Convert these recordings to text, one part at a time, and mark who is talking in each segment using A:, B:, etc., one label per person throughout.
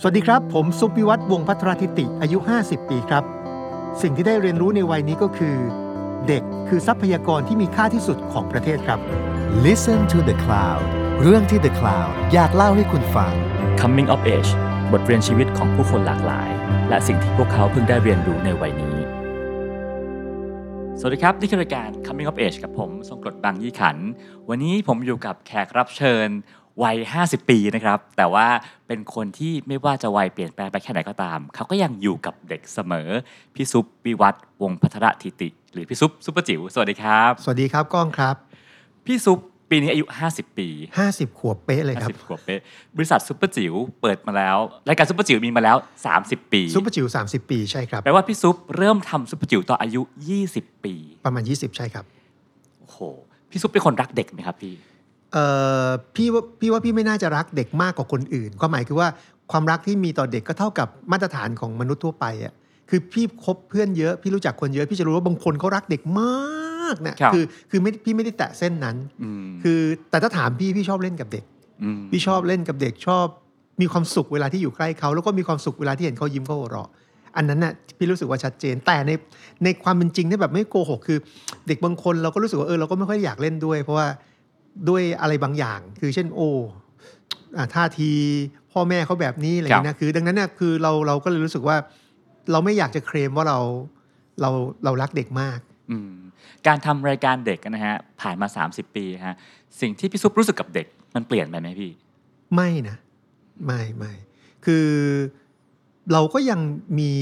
A: สวัสดีครับ ผมซุปวิวัฒน์วงศ์พัทรทิติอายุ 50 ปีครับ สิ่งที่ได้เรียนรู้ในวัยนี้ก็คือ เด็กคือทรัพยากรที่มีค่าที่สุดของประเทศครับ
B: Listen to the Cloud เรื่องที่ The Cloud อยากเล่าให้คุณฟัง
C: Coming of Age บทเรียนชีวิตของผู้คนหลากหลาย และสิ่งที่พวกเขาเพิ่งได้เรียนรู้ในวัยนี้ สวัสดีครับ นี่คือรายการ Coming of Age กับผมทรงกรดบางยี่ขัน วันนี้ผมอยู่กับแขกรับเชิญ วัย 50 ปีนะครับ แต่ว่าเป็นคนที่ไม่ว่าจะวัยเปลี่ยนแปลงไปแค่ไหนก็ตาม เขาก็ยังอยู่กับเด็กเสมอ พี่ซุปวิวัฒน์วงศ์พัทรทิติ หรือพี่ซุปซุปเปอร์จิ๋วสวัสดีครับ
A: สวัสดีครับก้องครับ
C: พี่ซุปปีนี้อายุ 50 ปี
A: 50 ขวบเป๊ะเลยครับ
C: 50ขวบเป๊ะบริษัทซุปเปอร์จิ๋วเปิดมาแล้วรายการซุปเปอร์จิ๋วมีมาแล้ว 30 ปี
A: ซุปเปอร์จิ๋ว30 ปีใช่ครับ
C: แปลว่าพี่ซุปเริ่มทำซุปเปอร์จิ๋วตอนอายุ 20 ปี
A: ประมาณ 20 ใช่ครับ
C: โอ้โหพี่ซุปเป็นคนรักเด็กไหมครับพี่
A: เอ่อพี่ว่าพี่ว่าพี่ไม่น่าจะรักเด็กมากกว่าคนอื่นความหมายคือว่าความรักที่มีต่อเด็กก็เท่ากับมาตรฐานของมนุษย์ทั่วไปอะคือพี่คบเพื่อนเยอะพี่รู้จักคนเยอะพี่จะรู้ว่าบางคนเขารักเด็กมากนะครับอคือไม่พี่ไม่ได้แตะเส้นนั้น
C: อืม
A: คือแต่ถ้าถามพี่พี่ชอบเล่นกับเด็ก
C: ม
A: พี่ชอบเล่นกับเด็กชอบมีความสุขเวลาที่อยู่ใกล้เขาแล้วก็มีความสุขเวลาที่เห็นเขายิ้มเขาหัวเราะอันนั้นน่ะพี่รู้สึกว่าชัดเจน แต่ในในความเป็นจริงเนี่ยแบบไม่โกหกคือ เด็กบางคนเราก็รู้สึกว่าเออเราก็ไม่ค่อยอยากเล่นด้วย เพราะว่า ด้วยอะไรบางอย่าง คือเช่นโอ้อ่าท่าทีพ่อแม่เขาแบบนี้อะไรอย่างเงี้ยนะคือ ดังนั้นเนี่ยคือเราเราก็เลยรู้สึกว่า เราไม่อยากจะเคลมว่าเราเราเรารักเด็กมาก
C: อืมการทำรายการเด็กนะฮะผ่านมา 30 ปีฮะสิ่งที่พี่ซุปรู้สึกกับเด็กมันเปลี่ยนไปไหมพี่
A: ไม่นะ ไม่ไม่คือเราก็ยังมี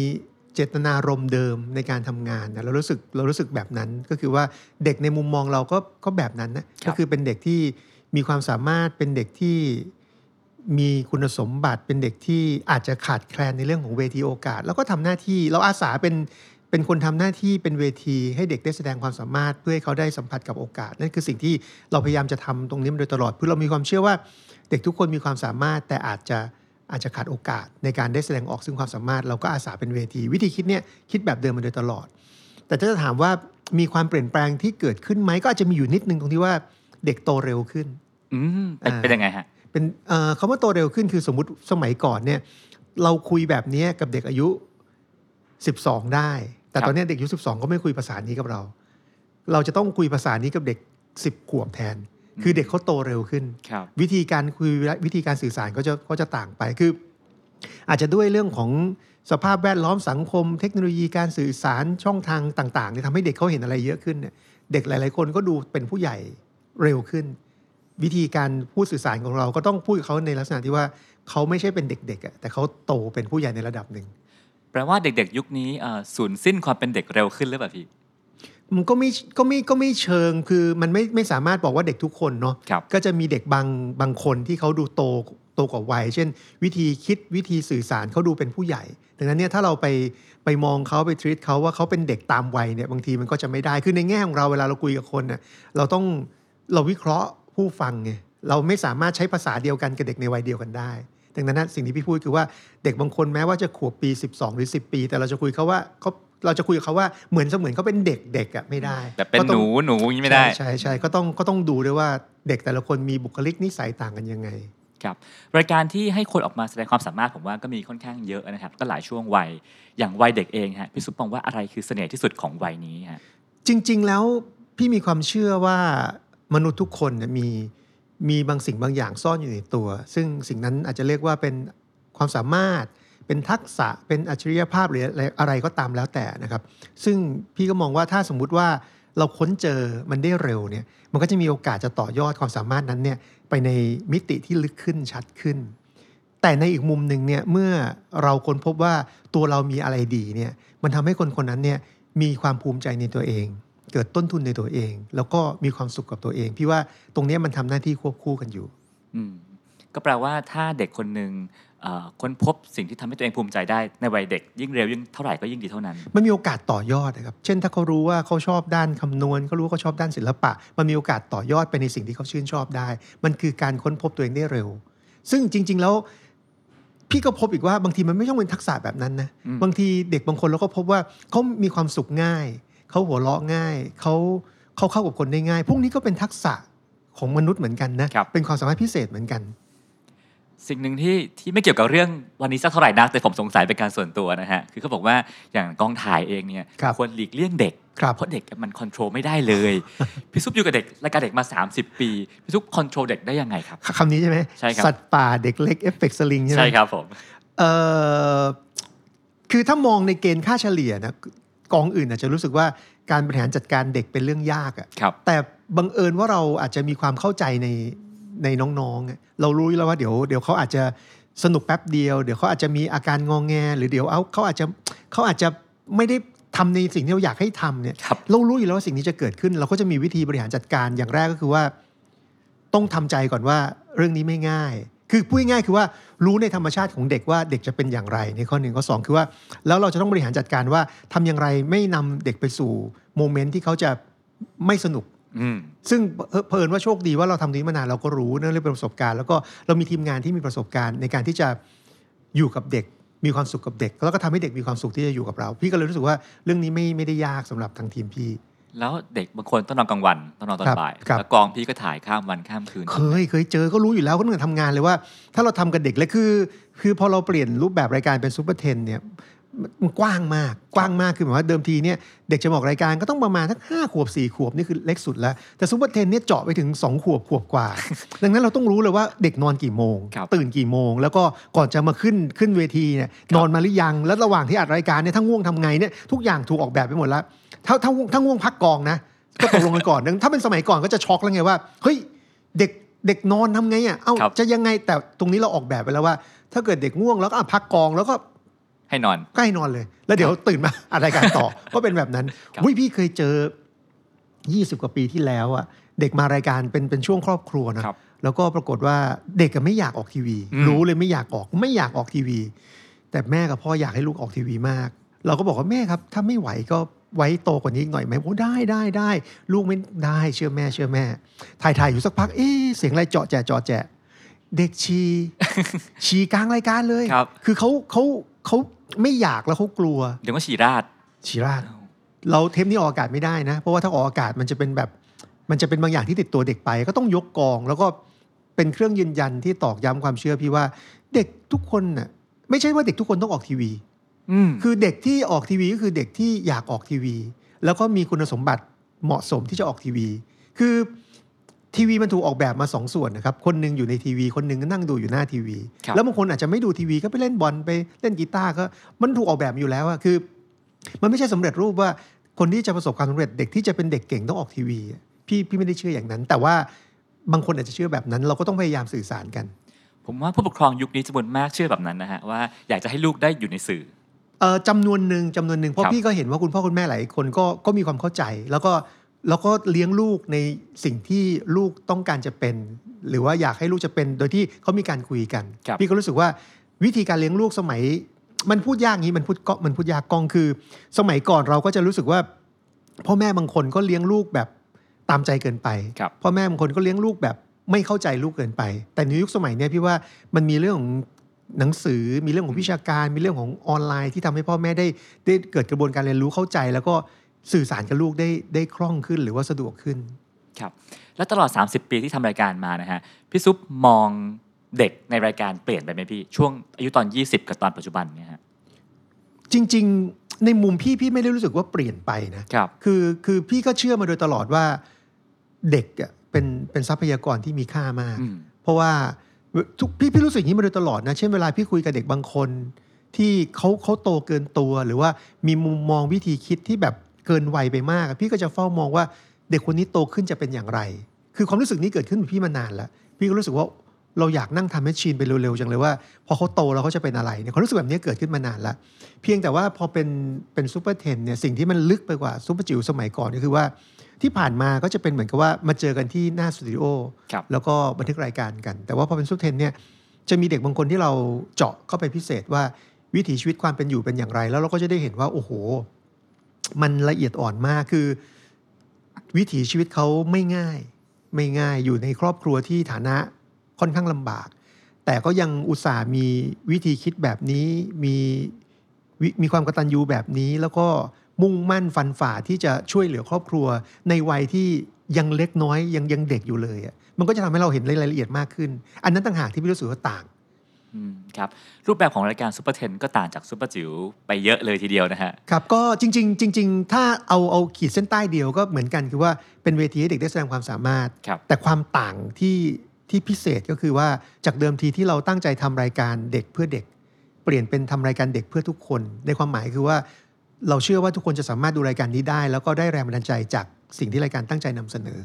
A: เจตนารมณ์เดิมในการทำงานนะเรารู้สึกเรารู้สึกแบบนั้นก็คือว่าเด็กในมุมมองเราก็ก็แบบนั้นนะครับก็คือเป็นเด็กที่มีความสามารถเป็นเด็กที่มีคุณสมบัติเป็นเด็กที่อาจจะขาดแคลนในเรื่องของเวทีโอกาส แล้วก็ทำหน้าที่เราอาสาเป็นเป็นคนทำหน้าที่เป็นเวที ให้เด็กได้แสดงความสามารถ เพื่อให้เขาได้สัมผัสกับโอกาส นั่นคือสิ่งที่เราพยายามจะทำตรงนี้มาโดยตลอดเพื่อเรามีความเชื่อว่า เด็กทุกคนมีความสามารถแต่อาจจะ อาจจะขาดโอกาสในการได้แสดงออกซึ่งความสามารถ เราก็อาสาเป็นเวที วิธีคิดเนี่ยคิดแบบเดิมมาโดยตลอด แต่ถ้าจะถามว่ามีความเปลี่ยนแปลงที่เกิดขึ้นไหมก็อาจจะมีอยู่นิดนึงตรงที่ว่าเด็กโตเร็วขึ้น
C: อืมเป็น
A: อ่า
C: เป็นยังไงฮะ
A: เป็นเอ่อคำว่าโตเร็วขึ้นคือสมมติสมัยก่อนเนี่ยเราคุยแบบเนี้ยกับเด็กอายุ 12 ได้ แต่
C: ครับ
A: ตอนเนี้ยเด็กอายุ 12 ก็ไม่คุยภาษานี้กับเรา เราจะต้องคุยภาษานี้กับเด็ก 10 ขวบแทน คือเด็กเขาโตเร็วขึ้น
C: ครับ
A: วิธีการคุยและวิธีการสื่อสารก็จะก็จะต่างไปคือ อาจจะด้วยเรื่องของสภาพแวดล้อมสังคม เทคโนโลยีการสื่อสารช่องทางต่างๆเนี่ยทำให้เด็กเขาเห็นอะไรเยอะขึ้นเนี่ยเด็กหลาย ๆ คนก็ดูเป็นผู้ใหญ่เร็วขึ้น วิธีการพูดสื่อสารของเราก็ต้องพูดกับเขาในลักษณะที่ว่าเขาไม่ใช่เป็นเด็กๆอะแต่เขาโตเป็นผู้ใหญ่ในระดับหนึ่ง
C: แปลว่าเด็ก ๆ ยุคนี้เอ่อสูญสิ้นความเป็นเด็กเร็วขึ้นหรือเปล่าพี่
A: มันก็ไม่ก็ไม่ก็ไม่เชิงคือมันไม่ไม่สามารถบอกว่าเด็กทุกคนเนาะ
C: ครับ
A: ก็จะมีเด็กบางบางคนที่เขาดูโตโตกว่าวัย เช่น วิธีคิดวิธีสื่อสารเขาดูเป็นผู้ใหญ่ ดังนั้นเนี่ยถ้าเราไปไปมองเขาไปทรีตเขาว่าเขาเป็นเด็กตามวัยเนี่ยบางทีมันก็จะไม่ได้คือในแง่ของเราเวลาเราคุยกับคนเนี่ยเราต้องเราวิเคราะห์ผู้ฟังไงเราไม่สามารถใช้ภาษาเดียวกันกับเด็กในวัยเดียวกันได้ ดังนั้นนะสิ่งที่พี่พูดคือว่าเด็กบางคนแม้ว่าจะขวบปี 12 หรือ 10 ปี แต่เราจะคุยเขาว่าเขาเราจะคุยกับเขาว่าเหมือนเสมือนเขาเป็นเด็กเด็กอะไม่ได้
C: แต่เป็น
A: ก็
C: ห
A: ต้อง
C: นูหนูอย่างนี้ไม่ได้
A: ใช่ใช่ใช่ก็ต้องก็ต้องดูด้วยว่าเด็กแต่ละคนมีบุคลิกนิสัยต่างกันยังไง
C: ครับรายการที่ให้คนออกมาแสดงความสามารถผมว่าก็มีค่อนข้างเยอะนะครับ ก็หลายช่วงวัยอย่างวัยเด็กเองฮะพี่ซุปมองว่าอะไรคือเสน่ห์ที่สุดของวัยนี้ฮะ
A: จริง ๆ แล้วพี่มีความเชื่อว่ามนุษย์ทุกคนเนี่ยมี มีบางสิ่งบางอย่างซ่อนอยู่ในตัว ซึ่งสิ่งนั้นอาจจะเรียกว่าเป็นความสามารถ เป็นทักษะ เป็นอัจฉริยภาพหรืออะไรอะไรก็ตามแล้วแต่นะครับ ซึ่งพี่ก็มองว่าถ้าสมมุติว่าเราค้นเจอมันได้เร็วเนี่ย มันก็จะมีโอกาสจะต่อยอดความสามารถนั้นเนี่ยไปในมิติที่ลึกขึ้นชัดขึ้น แต่ในอีกมุมหนึ่งเนี่ยเมื่อเราค้นพบว่าตัวเรามีอะไรดีเนี่ย มันทำให้คนคนนั้นเนี่ยมีความภูมิใจในตัวเอง เกิดต้นทุนในตัวเอง แล้วก็มีความสุขกับตัวเอง พี่ว่าตรงเนี้ยมันทำหน้าที่ควบคู่กันอยู่
C: อืมก็แปลว่าถ้าเด็กคนหนึ่งเอ่อค้นพบสิ่งที่ทำให้ตัวเองภูมิใจได้ในวัยเด็ก ยิ่งเร็วยิ่งเท่าไหร่ก็ยิ่งดีเท่านั้น
A: มันมีโอกาสต่อยอดนะครับเช่นถ้าเขารู้ว่าเขาชอบด้านคำนวณเขารู้ว่าเขาชอบด้านศิลปะ มันมีโอกาสต่อยอดไปในสิ่งที่เขาชื่นชอบได้ มันคือการค้นพบตัวเองได้เร็ว ซึ่งจริง ๆแล้วพี่ก็พบอีกว่าบางทีมันไม่ต้องเป็นทักษะแบบนั้นนะ
C: อืม
A: บางทีเด็กบางคนเราก็พบว่าเขามีความสุขง่าย เขาหัวเราะง่ายเขาเขาเข้ากับคนได้ง่าย พวกนี้ก็เป็นทักษะของมนุษย์เหมือนกันนะ
C: ครับ
A: เป็นความสามารถพิเศษเหมือนกัน
C: สิ่งหนึ่งที่ที่ไม่เกี่ยวกับเรื่องวันนี้สักเท่าไหร่นักแต่ผมสงสัยเป็นการส่วนตัวนะฮะ คือเขาบอกว่าอย่างกองถ่ายเองเนี่ย
A: ครับ
C: ควรหลีกเลี่ยงเด็ก
A: ครับ
C: เพราะเด็กมัน control ไม่ได้เลย พี่ซุปอยู่กับเด็กรายการเด็กมา 30 ปี พี่ซุป control เด็กได้ยังไงครับ
A: คำนี้ใช่ไหม
C: ใช่ครับ
A: สัตว์ป่าเด็กเล็กเอฟเฟกต์สลิงใช่ไหม
C: ใช่ครับผม
A: เอ่อคือถ้ามองในเกณฑ์ค่าเฉลี่ยนะ กองอื่นอาจจะรู้สึกว่าการบริหารจัดการเด็กเป็นเรื่องยากอะ
C: ครับ
A: แต่บังเอิญว่าเราอาจจะมีความเข้าใจในในน้องๆอะเรารู้อยู่แล้วว่าเดี๋ยวเดี๋ยวเขาอาจจะสนุกแป๊บเดียว เดี๋ยวเขาอาจจะมีอาการงองแง หรือเดี๋ยวเอาเขาอาจจะเขาอาจจะไม่ได้ทำในสิ่งที่เราอยากให้ทำเนี่ย
C: ครับ
A: เรารู้อยู่แล้วว่าสิ่งนี้จะเกิดขึ้น เราก็จะมีวิธีบริหารจัดการอย่างแรกก็คือว่า ต้องทำใจก่อนว่าเรื่องนี้ไม่ง่าย คือพูดง่ายๆคือว่ารู้ในธรรมชาติของเด็กว่าเด็กจะเป็นอย่างไรในข้อหนึ่งข้อสองคือว่าแล้วเราจะต้องบริหารจัดการว่าทำอย่างไรไม่นำเด็กไปสู่โมเมนต์ที่เขาจะไม่สนุก
C: อืม
A: ซึ่งเผเผอิญว่าโชคดีว่าเราทำตรงนี้มานานเราก็รู้เนื่องเรื่องประสบการณ์แล้วก็เรามีทีมงานที่มีประสบการณ์ในการที่จะอยู่กับเด็กมีความสุขกับเด็ก แล้วก็ทำให้เด็กมีความสุขที่จะอยู่กับเรา พี่ก็เลยรู้สึกว่าเรื่องนี้ไม่ไม่ได้ยากสำหรับทางทีมพี่
C: แล้วเด็กบางคนต้องนอนกลางวันต้องนอนตอ
A: ครั
C: น
A: บ
C: บ่าย
A: ครับ
C: แล้วกองพี่ก็ถ่ายข้ามวันข้ามคืน
A: เคยเคยเจอก็รู้อยู่แล้วก็ตั้งแต่ทำงานเลยว่า ถ้าเราทำกับเด็กเลยคือ คือพอเราเปลี่ยนรูปแบบรายการเป็นซูเปอร์เทนเนี่ยมันมันกว้างมากกว้างมากคือหมายว่าเดิมทีเนี่ยเด็กจะบอกรายการก็ต้องประมาณสักห้าขวบสี่ขวบนี่คือเล็กสุดแล้ว แต่ซูเปอร์เทนเนี่ยเจาะไปถึงสองขวบขวบกว่า ดังนั้นเราต้องรู้เลยว่าเด็กนอนกี่โมง
C: ครับ
A: ตื่นกี่โมง แล้วก็ก่อนจะมาขึ้นขึ้นเวทีเนี่ยนอนมาหรือยัง แล้วระหว่างที่อัดรายการเนี่ยถ้าง่วงทำไงเนี่ยทุกอย่างถูกออกแบบไปหมดแล้ว ถ้าถ้าง่วงถ้าง่วงพักกองนะ ก็ตกลงกันก่อน ถ้าเป็นสมัยก่อนก็จะช็อกแล้วไงว่า เฮ้ย เด็กเด็กนอนทำไงอะ เอ้า
C: ครับ
A: จะยังไง แต่ตรงนี้เราออกแบบไปแล้วว่า ถ้าเกิดเด็กง่วงแล้วก็อะพักกองแล้วก็
C: ให้นอน
A: ก็ให้นอนเลย แล้วเดี๋ยวตื่นมาอัดรายการต่อ ก็เป็นแบบนั้น
C: ครับ
A: วิพี่เคยเจอ 20 กว่าปีที่แล้วอะ เด็กมารายการเป็นเป็นช่วงครอบครัวนะ
C: ครับ
A: แล้วก็ปรากฏว่าเด็กก็ไม่อยากออกทีวี
C: อืม
A: รู้เลยไม่อยากออกไม่อยากออกทีวี แต่แม่กับพ่ออยากให้ลูกออกทีวีมาก เราก็บอกว่าแม่ครับ ถ้าไม่ไหวก็ ไว้โตกว่านี้อีกหน่อยไหมโอ้ได้ได้ได้ลูกไม่ได้เชื่อแม่เชื่อแม่ถ่ายถ่ายอยู่สักพักเอ๊ะเสียงอะไรเจาะแจะเจาะแจะเด็กชีชีกลางรายการเลย
C: ครับ
A: คือเขาเขาเขาไม่อยากแล้วเขากลัว
C: เดี๋ยวก็ฉี่ราด
A: ชีราดเราเทปนี้ออกอากาศไม่ได้นะ เพราะว่าถ้าออกอากาศมันจะเป็นแบบ มันจะเป็นบางอย่างที่ติดตัวเด็กไป ก็ต้องยกกอง แล้วก็เป็นเครื่องยืนยันที่ตอกย้ำความเชื่อพี่ว่า เด็กทุกคนน่ะไม่ใช่ว่าเด็กทุกคนต้องออกทีวี
C: อืม
A: คือเด็กที่ออกทีวีก็คือเด็กที่อยากออกทีวี แล้วก็มีคุณสมบัติเหมาะสมที่จะออกทีวี คือทีวีมันถูกออกแบบมาสองส่วนนะครับ คนหนึงอยู่ในทีวี คนหนึงก็นั่งดูอยู่หน้าทีวี
C: ครับ
A: แล้วบางคนอาจจะไม่ดูทีวีก็ไปเล่นบอลไปเล่นกีตาร์ก็มันถูกออกแบบมาอยู่แล้วอะคือ มันไม่ใช่สำเร็จรูปว่าคนที่จะประสบความสำเร็จเด็กที่จะเป็นเด็กเก่งต้องออกทีวีอะพี่พี่ไม่ได้เชื่ออย่างนั้น แต่ว่าบางคนอาจจะเชื่อแบบนั้น เราก็ต้องพยายามสื่อสารกัน
C: ผมว่าผู้ปกครองยุคนี้จำนวนมากเชื่อแบบนั้นนะฮะว่าอยากจะให้ลูกได้อยู่ในสื่อ
A: เอ่อจำนวนหนึ่งจำนวนหนึ่งเพราะ
C: ครับ
A: พี่ก็เห็นว่าคุณพ่อคุณแม่หลายคนก็ก็มีความเข้าใจ แล้วก็แล้วก็เลี้ยงลูกในสิ่งที่ลูกต้องการจะเป็น หรือว่าอยากให้ลูกจะเป็นโดยที่เขามีการคุยกัน
C: ครับ
A: พี่ก็รู้สึกว่าวิธีการเลี้ยงลูกสมัย มันพูดยากงี้มันพูดก็มันพูดยากกองคือ สมัยก่อนเราก็จะรู้สึกว่า พ่อแม่บางคนก็เลี้ยงลูกแบบตามใจเกินไป
C: ครับ
A: พ่อแม่บางคนก็เลี้ยงลูกแบบไม่เข้าใจลูกเกินไป แต่ในยุคสมัยเนี้ยพี่ว่ามันมีเรื่องของ หนังสือมีเรื่องของวิชาการ มีเรื่องของออนไลน์ที่ทำให้พ่อแม่ได้ได้เกิดกระบวนการเรียนรู้เข้าใจ แล้วก็สื่อสารกับลูกได้ได้คล่องขึ้นหรือว่าสะดวกขึ้น
C: ครับและตลอด 30 ปีที่ทำรายการมานะฮะพี่ซุปมองเด็กในรายการเปลี่ยนไปไหมพี่ ช่วงอายุตอน 20 กับตอนปัจจุบันเนี่ยฮะ
A: จริง ๆในมุมพี่พี่ไม่ได้รู้สึกว่าเปลี่ยนไปนะ
C: ครับ
A: คือคือพี่ก็เชื่อมาโดยตลอดว่าเด็กอะเป็นเป็นทรัพยากรที่มีค่ามาก
C: อืม
A: เพราะว่า ทุกพี่พี่รู้สึกอย่างนี้มาโดยตลอดนะเช่นเวลาพี่คุยกับเด็กบางคน ที่เขาเขาโตเกินตัว หรือว่ามีมุมมองวิธีคิดที่แบบเกินวัยไปมาก พี่ก็จะเฝ้ามองว่าเด็กคนนี้โตขึ้นจะเป็นอย่างไร คือความรู้สึกนี้เกิดขึ้นกับพี่มานานแล้ว พี่ก็รู้สึกว่าเราอยากนั่ง time machine ไปเร็วๆจังเลยว่า พอเขาโตแล้วเขาจะเป็นอะไรเนี่ยความรู้สึกแบบนี้เกิดขึ้นมานานแล้วเพียงแต่ว่าพอเป็นเป็นซูเปอร์เทนเนี่ยสิ่งที่มันลึกไปกว่าซูเปอร์จิ๋วสมัยก่อนก็คือว่า ที่ผ่านมาก็จะเป็นเหมือนกับว่ามาเจอกันที่หน้าสตูดิโอ
C: ครับ
A: แล้วก็บันทึกรายการกัน แต่ว่าพอเป็นซูเปอร์เทนเนี่ยจะมีเด็กบางคนที่เราเจาะเข้าไปพิเศษว่าวิถีชีวิตความเป็นอยู่เป็นอย่างไร แล้วเราก็จะได้เห็นว่าโอ้โห มันละเอียดอ่อนมากคือ วิถีชีวิตเขาไม่ง่าย ไม่ง่ายอยู่ในครอบครัวที่ฐานะค่อนข้างลำบาก แต่ก็ยังอุตส่าห์มีวิธีคิดแบบนี้มีวิมีความกตัญญูแบบนี้แล้วก็ มุ่งมั่นฟันฝ่าที่จะช่วยเหลือครอบครัว ในวัยที่ยังเล็กน้อยยังยังเด็กอยู่เลยอะมันก็จะทำให้เราเห็นรายละเอียดมากขึ้น อันนั้นต่างหากที่พี่รู้สึกว่าต่าง
C: อืมครับรูปแบบของรายการซูเปอร์เทนก็ต่างจากซูเปอร์จิ๋วไปเยอะเลยทีเดียวนะฮะ
A: ครับก็จริง ๆ จริง ๆ ถ้าเอาเอาขีดเส้นใต้เดียวก็เหมือนกันคือว่าเป็นเวทีให้เด็กได้แสดงความสามารถ
C: ครับ
A: แต่ความต่างที่ที่พิเศษก็คือว่าจากเดิมทีที่เราตั้งใจทำรายการเด็กเพื่อเด็ก เปลี่ยนเป็นทำรายการเด็กเพื่อทุกคน ในความหมายคือว่า เราเชื่อว่าทุกคนจะสามารถดูรายการนี้ได้ แล้วก็ได้แรงบันดาลใจจากสิ่งที่รายการตั้งใจนำเสนอ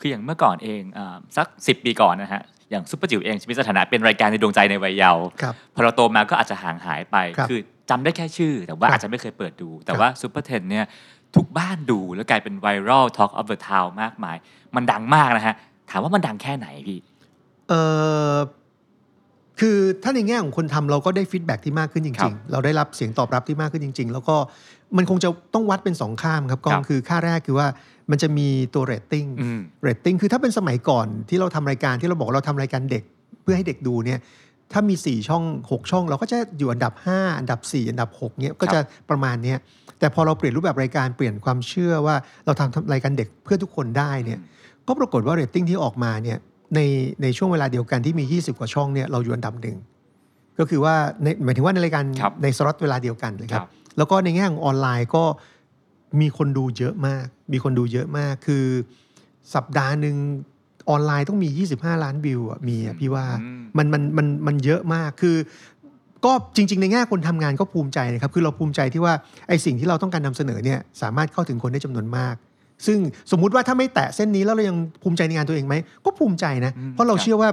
C: คืออย่างเมื่อก่อนเองอาสัก 10 ปีก่อนนะฮะอย่างซุปเปอร์จิ๋วเองมีสถานะเป็นรายการในดวงใจในวัยเยาว์
A: ครับ
C: พอเราโตมาก็อาจจะห่างหายไป
A: ครับ
C: อจำได้แค่ชื่อ แต่ว่า
A: ครับ
C: อาจจะไม่เคยเปิดดู แต่
A: ครับ
C: ว่าซูเปอร์เทนเนี่ยทุกบ้านดูแล้วกลายเป็นไวรัลทอ l k อ f เ h อร์ทาวมากมาย มันดังมากนะฮะ ถามว่ามันดังแค่ไหนพี่
A: เออ คือถ้าในแง่ของคนทำเราก็ได้ฟีดแบ็ที่มากขึ้นจ
C: ครั
A: ริง
C: บ
A: ๆเราได้รับเสียงตอบรับที่มากขึ้นจริง ๆ แล้วก็มันคงจะต้องวัดเป็นสองข้ามครับกล้อ
C: ครั
A: ง
C: บ
A: คือค่าแรกคือว่ามันจะมีตัวเรตติ้ง
C: อืม
A: เรตติ้งคือถ้าเป็นสมัยก่อนที่เราทำรายการที่เราบอกว่าเราทำรายการเด็กเพื่อให้เด็กดูเนี่ยถ้ามี 4 ช่อง 6 ช่อง เราก็จะอยู่อันดับ 5 อันดับ 4 อันดับ6เนี่ยก็จะประมาณเนี้ยแต่พอเราเปลี่ยนรูปแบบรายการเปลี่ยนความเชื่อว่าเราทำรายการเด็กเพื่อทุกคนได้เนี่ยก็ปรากฏว่าเรตติ้งที่ออกมาเนี่ย ในในช่วงเวลาเดียวกันที่มี 20 กว่าช่องเนี่ยเราอยู่อันดับหนึ่งก็คือว่าในหมายถึงว่าในรายการ
C: ครับ
A: ในสล็อตเวลาเดียวกันเลยครั
C: ครับบ
A: แล้วก็ในแง่ของออนไลน์ก็มีคนดูเยอะมาก มีคนดูเยอะมาก คือสัปดาห์หนึ่งออนไลน์ต้องมี 25 ล้านวิวอะมีอะพี่ว่า
C: อืม
A: มันมันมันมันเยอะมากคือ ก็จริง ๆ ในแง่คนทำงานก็ภูมิใจนะครับ คือเราภูมิใจที่ว่าไอ้สิ่งที่เราต้องการนำเสนอเนี่ยสามารถเข้าถึงคนได้จำนวนมาก ซึ่งสมมุติว่าถ้าไม่แตะเส้นนี้แล้วเรายังภูมิใจในงานตัวเองไหมก็ภูมิใจนะ
C: อืม
A: เพราะเรา
C: ครับ
A: เชื่อว่า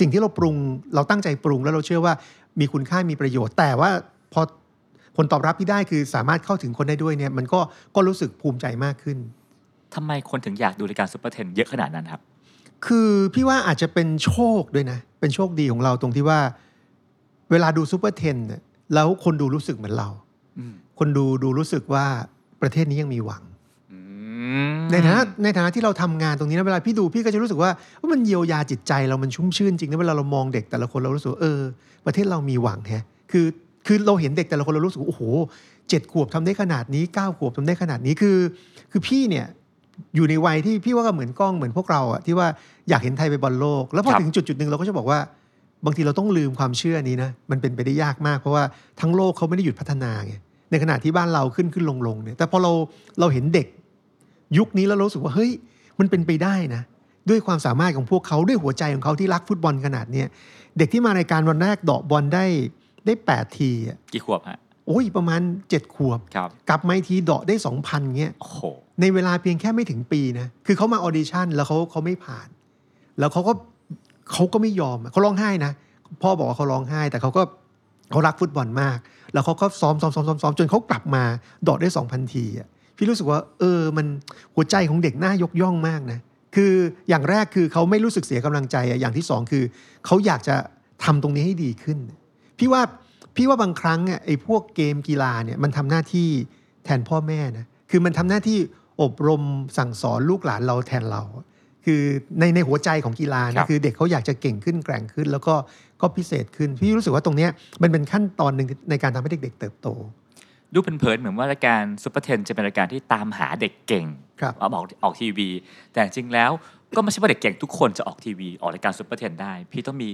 A: สิ่งที่เราปรุงเราตั้งใจปรุงแล้วเราเชื่อว่ามีคุณค่ามีประโยชน์ แต่ว่าพอผลตอบรับที่ได้คือสามารถเข้าถึงคนได้ด้วยเนี่ยมันก็ก็รู้สึกภูมิใจมากขึ้น
C: ทำไมคนถึงอยากดูรายการซูเปอร์เทนเยอะขนาดนั้นครับ
A: คือพี่ว่าอาจจะเป็นโชคด้วยนะ เป็นโชคดีของเราตรงที่ว่า เวลาดูซูเปอร์เทนเนี่ยแล้วคนดูรู้สึกเหมือนเรา
C: อืม
A: คนดูดูรู้สึกว่าประเทศนี้ยังมีหวัง
C: อืม
A: ในฐานะในฐานะที่เราทำงานตรงนี้นะเวลาพี่ดูพี่ก็จะรู้สึกว่าว่ามันเยียวยาจิตใจเรามันชุ่มชื่นจริงนะเวลาเรามองเด็กแต่ละคนเรารู้สึกว่าเออ ประเทศเรามีหวังแฮะคือคือเราเห็นเด็กแต่ละคนเรารู้สึกว่าโอ้โหเจ็ดขวบทำได้ขนาดนี้เก้าขวบทำได้ขนาดนี้คือ คือพี่เนี่ยอยู่ในวัยที่พี่ว่าก็เหมือนกล้องเหมือนพวกเราอะที่ว่าอยากเห็นไทยไปบอลโลก แล้วพอ
C: ครับ
A: ถึงจุดจุดๆหนึ่งเราก็จะบอกว่า บางทีเราต้องลืมความเชื่อนี้นะมันเป็นไปได้ยากมากเพราะว่าทั้งโลกเขาไม่ได้หยุดพัฒนาไงในขณะที่บ้านเราขึ้นขึ้นลงลงเนี่ยแต่พอเราเราเห็นเด็ก ยุคนี้แล้วเรารู้สึกว่าเฮ้ยมันเป็นไปได้นะ ด้วยความสามารถของพวกเขาด้วยหัวใจของเขาที่รักฟุตบอลขนาดเนี้ยเด็กที่มารายการวันแรกเดาะบอลได้ได้แปดทีอะ
C: กี่ขวบฮะ
A: โอ้ยประมาณเจ็ดขวบ
C: ครับ
A: กลับมาอีกทีเดาะได้สองพันเงี้ย
C: โอ้โห
A: ในเวลาเพียงแค่ไม่ถึงปีนะ คือเขามา audition แล้วเขาเขาไม่ผ่าน แล้วเขาก็เขาก็ไม่ยอมอะเขาร้องไห้นะ พ่อบอกว่าเขาร้องไห้ แต่เขาก็เขารักฟุตบอลมาก แล้วเขาก็ซ้อมซ้อมซ้อมซ้อมซ้อมจนเขากลับมาเดาะได้สองพันทีอะ พี่รู้สึกว่า เออมันหัวใจของเด็กน่ายกย่องมากนะคืออย่างแรกคือเขาไม่รู้สึกเสียกำลังใจอะอย่างที่สองคือเขาอยากจะทำตรงนี้ให้ดีขึ้น พี่ว่าพี่ว่าบางครั้งอะไอ้พวกเกมกีฬาเนี่ยมันทำหน้าที่แทนพ่อแม่นะคือมันทำหน้าที่อบรมสั่งสอนลูกหลานเราแทนเรา คือในในหัวใจของกีฬา
C: ครั
A: นะ
C: บ
A: คือเด็กเขาอยากจะเก่งขึ้นแกร่งขึ้น แล้วก็ก็พิเศษขึ้น พี่รู้สึกว่าตรงเนี้ยมันเป็นขั้นตอนหนึ่งในการทำให้เด็ก ๆ เติบโต
C: ดูเผินๆเหมือนว่ารายการซูเปอร์เทนจะเป็นรายการที่ตามหาเด็กเก่ง
A: ครับ
C: เอาออกออกทีวี แต่จริงๆแล้วก็ไม่ใช่ว่าเด็กเก่งทุกคนจะออกทีวีออกรายการซูเปอร์เทนได้ พี่ต้องมี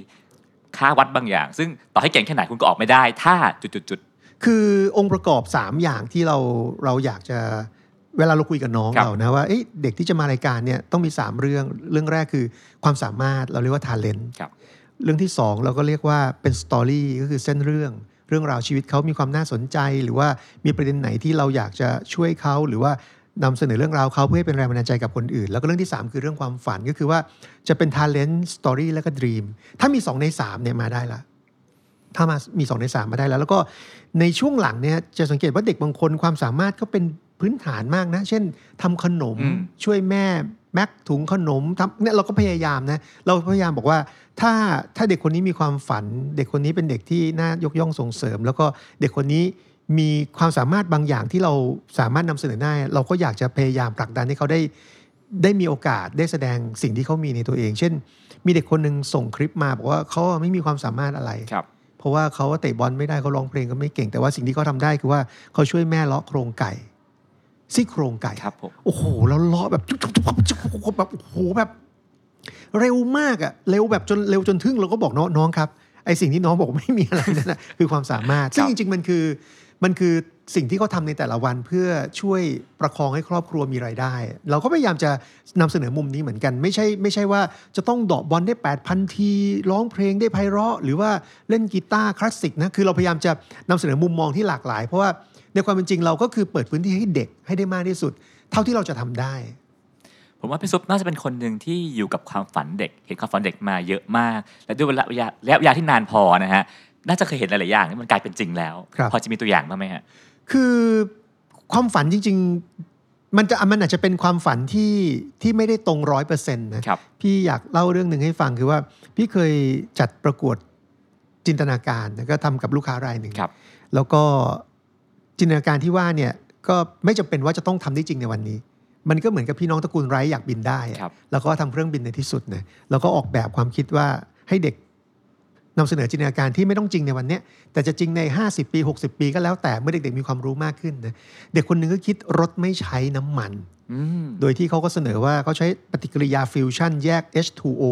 C: ค่าวัดบางอย่าง ซึ่งต่อให้เก่งแค่ไหนคุณก็ออกไม่ได้ ถ้าจุดๆ
A: คือองค์ประกอบ 3 อย่างที่เราเราอยากจะเวลาเราคุยกับน้อง
C: ครับ
A: เรานะว่าเอ๊ะเด็กที่จะมารายการเนี่ยต้องมี 3 เรื่องเรื่องแรกคือความสามารถเราเรียกว่า talent
C: ครับ
A: เรื่องที่ 2 เราก็เรียกว่าเป็น story ก็คือเส้นเรื่องเรื่องราวชีวิตเขามีความน่าสนใจ หรือว่ามีประเด็นไหนที่เราอยากจะช่วยเขาหรือว่านำเสนอเรื่องราวเขาเพื่อให้เป็นแรงบันดาลใจกับคนอื่น แล้วก็เรื่องที่ 3 คือเรื่องความฝันก็คือว่าจะเป็นทาเลนต์สตอรี่แล้วก็ด e ีมถ้ามี 2 ใน3เนี่ยมาได้ละถ้ามามี 2 ใน 3 มาได้แล้ว แล้วก็ในช่วงหลังเนี่ยจะสังเกตว่าเด็กบางคนความสามารถก็เป็นพื้นฐานมากนะ เช่นทำขนม
C: อืม
A: ช่วยแม่ แม็กถุงขนมทำเนี่ยเราก็พยายามนะเราพยายามบอกว่าถ้าถ้าเด็กคนนี้มีความฝัน เด็กคนนี้เป็นเด็กที่น่ายกย่องส่งเสริม แล้วก็เด็กคนนี้มีความสามารถบางอย่างที่เราสามารถนำเสนอได้ เราก็อยากจะพยายามผลักดันให้เขาได้ได้มีโอกาสได้แสดงสิ่งที่เขามีในตัวเอง เช่น มีเด็กคนหนึ่งส่งคลิปมาบอกว่าเขาไม่มีความสามารถอะไร
C: ครับ
A: เพราะว่าเขาเตะบอลไม่ได้เขาร้องเพลงก็ไม่เก่งแต่ว่าสิ่งที่เขาทำได้คือว่าเขาช่วยแม่เลาะโครงไก่ ซี่โครงไก่
C: ครับผม
A: โอ้โหแล้วเลาะแบบจุ๊บจุ๊บจุ๊บจุ๊บจุ๊บจุ๊บแบบโอ้โหแบบ เร็วมากอะเร็วแบบจนเร็วจนทึ่งเราก็บอกน้องน้องครับไอ้สิ่งที่น้องบอกว่าไม่มีอะไรนั่นนะคือความสามารถ ซึ่งจริงๆมันคือมันคือสิ่งที่เขาทำในแต่ละวันเพื่อช่วยประคองให้ครอบครัวมีรายได้ เราก็พยายามจะนำเสนอมุมนี้เหมือนกัน ไม่ใช่ไม่ใช่ว่าจะต้องเดอกบอลได้8,000ที ร้องเพลงได้ไพเราะ หรือว่าเล่นกีตาร์คลาสสิกนะคือเราพยายามจะนำเสนอมุมมองที่หลากหลาย เพราะว่า ในความเป็นจริงเราก็คือเปิดพื้นที่ให้เด็กให้ได้มากที่สุด เท่าที่เราจะทำได้
C: ผมว่าพี่ซุปน่าจะเป็นคนหนึ่งที่อยู่กับความฝันเด็ก เห็นความฝันเด็กมาเยอะมาก และด้วยระยะระยะเวลาที่นานพอนะฮะน่าจะเคยเห็นหลายๆอย่างที่มันกลายเป็นจริงแล้ว พอจะมีตัวอย่างบ้างไหมฮะ
A: คือความฝันจริง ๆ มันจะมันอาจจะเป็นความฝันที่ที่ไม่ได้ตรงร้อยเปอร์เซ็นต์นะครับพี่อยากเล่าเรื่องหนึ่งให้ฟังคือว่า พี่เคยจัดประกวดจินตนาการแล้วก็ทำกับลูกค้ารายหนึ่งแล้วก็ จินตนาการที่ว่าเนี่ยก็ไม่จำเป็นว่าจะต้องทำได้จริงในวันนี้ มันก็เหมือนกับพี่น้องตระกูลไรท์อยากบินได้อะ
C: ครับ
A: แล้วก็ทำเครื่องบินในที่สุดนะแล้วก็ออกแบบความคิดว่าให้เด็กนำเสนอจินตนาการที่ไม่ต้องจริงในวันเนี้ยแต่จะจริงใน 50 ปี 60 ปีก็แล้วแต่เมื่อเด็กๆมีความรู้มากขึ้นนะเด็กคนหนึ่งก็คิดรถไม่ใช้น้ำมัน
C: อืม
A: โดยที่เขาก็เสนอว่าเขาใช้ปฏิกิริยาฟิวชั่นแยก H2O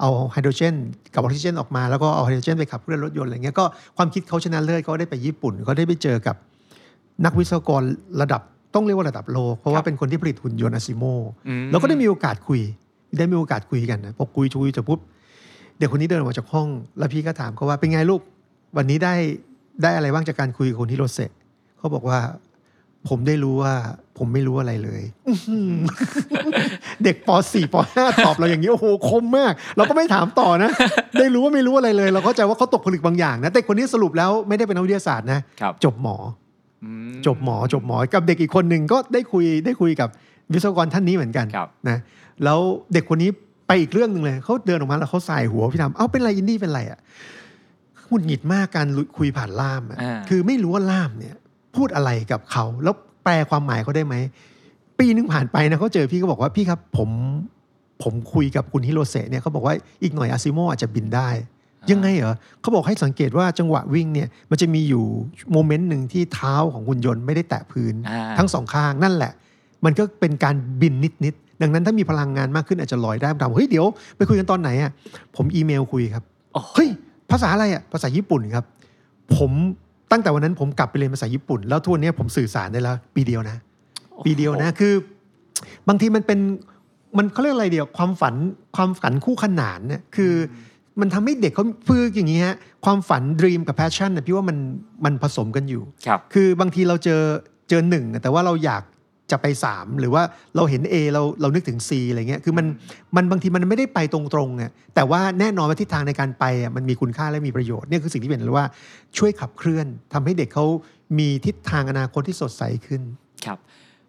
A: เอาไฮโดรเจน กับออกซิเจนออกมาแล้วก็เอาไฮโดรเจนไปขับเคลื่อนรถยนต์อะไรเงี้ยก็ความคิดเขาชนะเลิศเขาได้ไปญี่ปุ่นเขาได้ไปเจอกับ นักวิศวกรระดับต้องเรียกว่าระดับโลก เพราะ
C: ครั
A: ว่า
C: บ
A: เป็นคนที่ผลิตหุ่นยนต์อาซิโม
C: อืม
A: เราก็ได้มีโอกาสคุย ได้มีโอกาสคุยกันนะพอคุยคุยจะปุ๊บเด็กคนนี้เดินออกมาจากห้อง แล้วพี่ก็ถามเขาว่าเป็นไงลูกวันนี้ได้ได้อะไรบ้างจากการคุยกับคนที่รถเสร็จเขาบอกว่าผมได้รู้ว่า ผมไม่รู้อะไรเลยอื้อหือเด็กป .4 ป .5 ตอบเราอย่างนี้โอ้โหคมมาก เราก็ไม่ถามต่อนะ ได้รู้ว่าไม่รู้อะไรเลย เราเข้าใจว่าเขาตกผลึกบางอย่างนะแต่คนนี้สรุปแล้วไม่ได้เป็นนักวิทยาศาสตร์นะครับจบหมอ
C: อืม
A: จบหมอจบหมอกับเด็กอีกคนหนึ่งก็ได้คุยได้คุยกับวิศวกรท่านนี้เหมือนกัน
C: ครับ
A: นะแล้วเด็กคนนี้ไปอีกเรื่องหนึ่งเลยเขาเดินออกมาแล้วเขาใส่หัวพี่ทำเอ้าเป็นไรอินดี้เป็นไรอะหงุดหงิดมากการคุยผ่านล่ามอะ
C: อ่า
A: คือไม่รู้ว่าล่ามเนี่ย พูดอะไรกับเขาแล้วแปลความหมายเขาได้ไหมปีหนึงผ่านไปนะเขาเจอพี่ก็บอกว่าพี่ครับผมผมคุยกับคุณฮิโรเซะเนี่ยเขาบอกว่าอีกหน่อยอาซิโมอาจจะบินได้ ยังไงเหรอเขาบอกให้สังเกตว่าจังหวะวิ่งเนี่ยมันจะมีอยู่โมเมนต์หนึ่งที่เท้าของหุ่นยนต์ไม่ได้แตะพื้น
C: อ่า
A: ทั้งสองข้างนั่นแหละ มันก็เป็นการบินนิดๆดังนั้นถ้ามีพลังงานมากขึ้นอาจจะลอยได้ผมถามว่าเฮ้ยเดี๋ยวไปคุยกันตอนไหนอะผมอีเมลคุยครับ
C: โอ้โห
A: เฮ้ยภาษาอะไรอะภาษาญี่ปุ่นครับ ผมตั้งแต่วันนั้นผมกลับไปเรียนภาษาญี่ปุ่น แล้วทุกวันนี้ผมสื่อสารได้แล้ว ปีเดียวนะ ปีเดียวนะคือบางทีมันเป็นมันเขาเรียกอะไรเดียวความฝันความฝันคู่ขนานเนี่ยคืออ มันทำให้เด็กเขาคืออย่างนี้ฮะความฝันด e ีมกับแพชชั่นนะพี่ว่ามันมันผสมกันอยู่
C: ครับ
A: คือบางทีเราเจอเจอหนึ่งแต่ว่าเราอยากจะไป 3 หรือว่าเราเห็น A เราเรานึกถึง C อะไรเงี้ยคือมันมันบางทีมันไม่ได้ไปตรงๆอะแต่ว่าแน่นอนว่าทิศทางในการไปอะมันมีคุณค่าและมีประโยชน์เนี่ยคือสิ่งที่เป็นเลยว่าช่วยขับเคลื่อนทำให้เด็กเขามีทิศทางอนาคตที่สดใสขึ้น
C: ครับ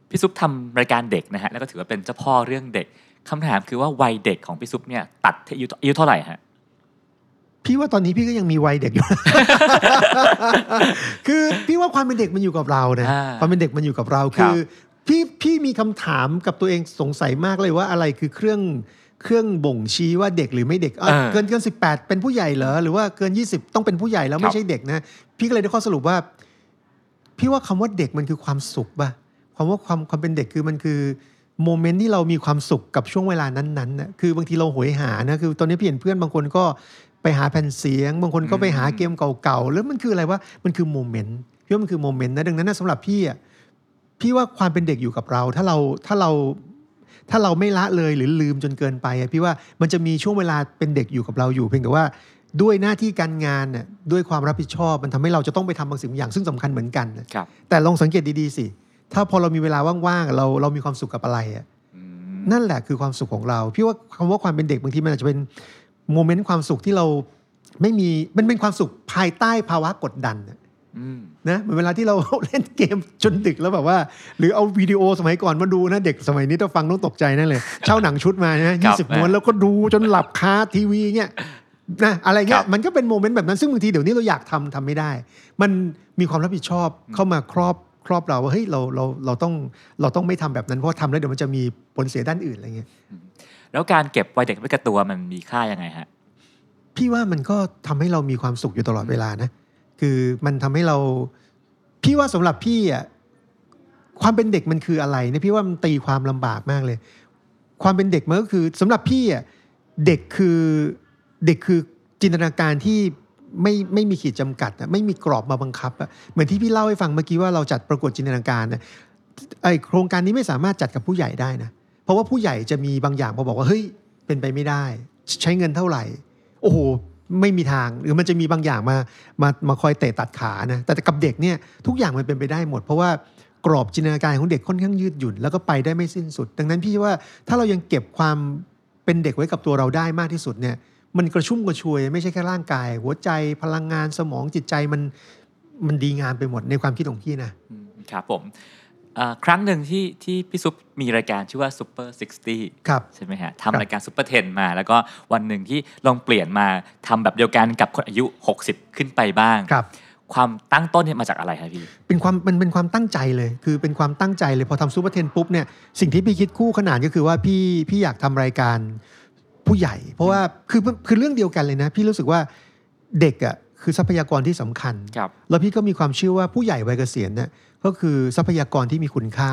C: พี่ซุปทำรายการเด็กนะฮะแล้วก็ถือว่าเป็นเจ้าพ่อเรื่องเด็กคำถามคือว่าวัยเด็กของพี่ซุปเนี่ยตัดที่อายุอายุเท่าไหร่ฮะ
A: พี่ว่าตอนนี้พี่ก็ยังมีวัยเด็กอยู่ คือพี่ว่าความเป็นเด็กมันอยู่กับเรานะ
C: อ่า
A: ความเป็นเด็กมันอยู่กับเรา
C: ครั
A: คื
C: บ
A: อพี่พี่มีคำถามกับตัวเองสงสัยมากเลยว่าอะไรคือเครื่องเครื่องบ่งชี้ว่าเด็กหรือไม่เด็กเอ้ย
C: เออ
A: เกินเกินสิบแปดเป็นผู้ใหญ่เหรอหรือว่าเกินยี่สิบต้องเป็นผู้ใหญ่แล้ว
C: ครับ
A: ไม่ใช่เด็กนะ พี่ก็เลยได้ข้อสรุปว่า พี่ว่าคำว่าเด็กมันคือความสุขป่ะความว่าความความเป็นเด็กคือมันคือ moment ที่เรามีความสุขกับช่วงเวลานั้นๆนะคือบางทีเราโหยหานะคือตอนนี้พี่เห็นเพื่อนบางคนก็ ไปหาแผ่นเสียง บางคนก็ไปหาเกมเก่าๆแล้วมันคืออะไรว่ามันคือ moment พี่ว่ามันคือ moment นะดังนั้นนะสำหรับพี่อะพี่ว่าความเป็นเด็กอยู่กับเรา ถ้าเราถ้าเราถ้าเราไม่ละเลยหรือลืมจนเกินไปอะพี่ว่ามันจะมีช่วงเวลาเป็นเด็กอยู่กับเราอยู่ เพียงแต่ว่าด้วยหน้าที่การงานน่ะด้วยความรับผิดชอบ มันทำให้เราจะต้องไปทำบางสิ่งบางอย่างซึ่งสำคัญเหมือนกันนะ
C: ครับ
A: แต่ลองสังเกตดีๆสิถ้าพอเรามีเวลาว่างๆเราเรามีความสุขกับอะไรอะ
C: อืม
A: นั่นแหละคือความสุขของเรา พี่ว่าคำว่าความเป็นเด็กบางทีมันอาจจะเป็น โมเมนต์ความสุขที่เราไม่มีมันเป็นความสุขภายใต้ภาวะกดดันน่ะ
C: อืม
A: นะเหมือนเวลาที่เราเล่นเกมจนดึกแล้วแบบว่า หรือเอาวิดีโอสมัยก่อนมาดูนะ เด็กสมัยนี้ถ้าฟังต้องตกใจนั่นเลย เช่าหนังชุดมานะ
C: ครับยี่
A: สิบม้วนแล้วก็ดูจนหลับคาทีวีเงี้ยนะอะไรเงี้
C: ครับ
A: มันก็เป็น moment แบบนั้นซึ่งบางทีเดี๋ยวนี้เราอยากทำทำไม่ได้ มันมีความรับผิดชอบเข้ามาครอบครอบเราว่าเฮ้ยเราเราเราต้องเราต้องไม่ทำแบบนั้นเพราะทำแล้วเดี๋ยวมันจะมีผลเสียด้านอื่นอะไรเงี้ย
C: แล้วการเก็บวัยเด็กไว้กับตัวมันมีค่ายังไงฮะ
A: พี่ว่ามันก็ทำให้เรามีความสุขอยู่ตลอดเวลานะคือมันทำให้เราพี่ว่าสำหรับพี่อะความเป็นเด็กมันคืออะไรเนี่ยพี่ว่ามันตีความลำบากมากเลย ความเป็นเด็กมันก็คือสำหรับพี่อะเด็กคือเด็กคือจินตนาการที่ไม่ไม่มีขีดจำกัดอะไม่มีกรอบมาบังคับอะเหมือนที่พี่เล่าให้ฟังเมื่อกี้ว่าเราจัดประกวดจินตนาการนะไอโครงการนี้ไม่สามารถจัดกับผู้ใหญ่ได้นะ เพราะว่าผู้ใหญ่จะมีบางอย่างมาบอกว่าเฮ้ยเป็นไปไม่ได้ ใช้เงินเท่าไหร่ โอ้โหไม่มีทางหรือมันจะมีบางอย่างมามามาคอยเตะตัดขานะแต่กับเด็กเนี่ยทุกอย่างมันเป็นไปได้หมด เพราะว่ากรอบจินตนาการของเด็กค่อนข้างยืดหยุ่นแล้วก็ไปได้ไม่สิ้นสุด ดังนั้นพี่ว่าถ้าเรายังเก็บความเป็นเด็กไว้กับตัวเราได้มากที่สุดเนี่ยมันกระชุ่มกระชวย ไม่ใช่แค่ร่างกาย หัวใจพลังงานสมองจิตใจมันมันดีงามไปหมดในความคิดของพี่นะ
C: ครับผม ครั้งหนึ่งที่ที่พี่ซุปมีรายการชื่อว่า Super 60
A: ครับ
C: ใช่ไหมฮะ
A: ครับ
C: ทำรายการ Super 10 มา แล้วก็วันหนึ่งที่ลองเปลี่ยนมาทำแบบเดียวกันกับคนอายุ 60 ขึ้นไปบ้าง
A: ครับ
C: ความตั้งต้นเนี่ยมาจากอะไรครับพี่
A: เป็นความมันเป็นความตั้งใจเลย คือเป็นความตั้งใจเลยพอทำซูเปอร์เทนปุ๊บเนี่ยสิ่งที่พี่คิดคู่ขนานก็คือว่าพี่พี่อยากทำรายการผู้ใหญ่ เพราะว่าคือคือเรื่องเดียวกันเลยนะ พี่รู้สึกว่าเด็กอะคือทรัพยากรที่สำคัญ
C: ครับ
A: แล้วพี่ก็มีความเชื่อว่าผู้ใหญ่วัยเกษียณเนี่ย ก็คือทรัพยากรที่มีคุณค่า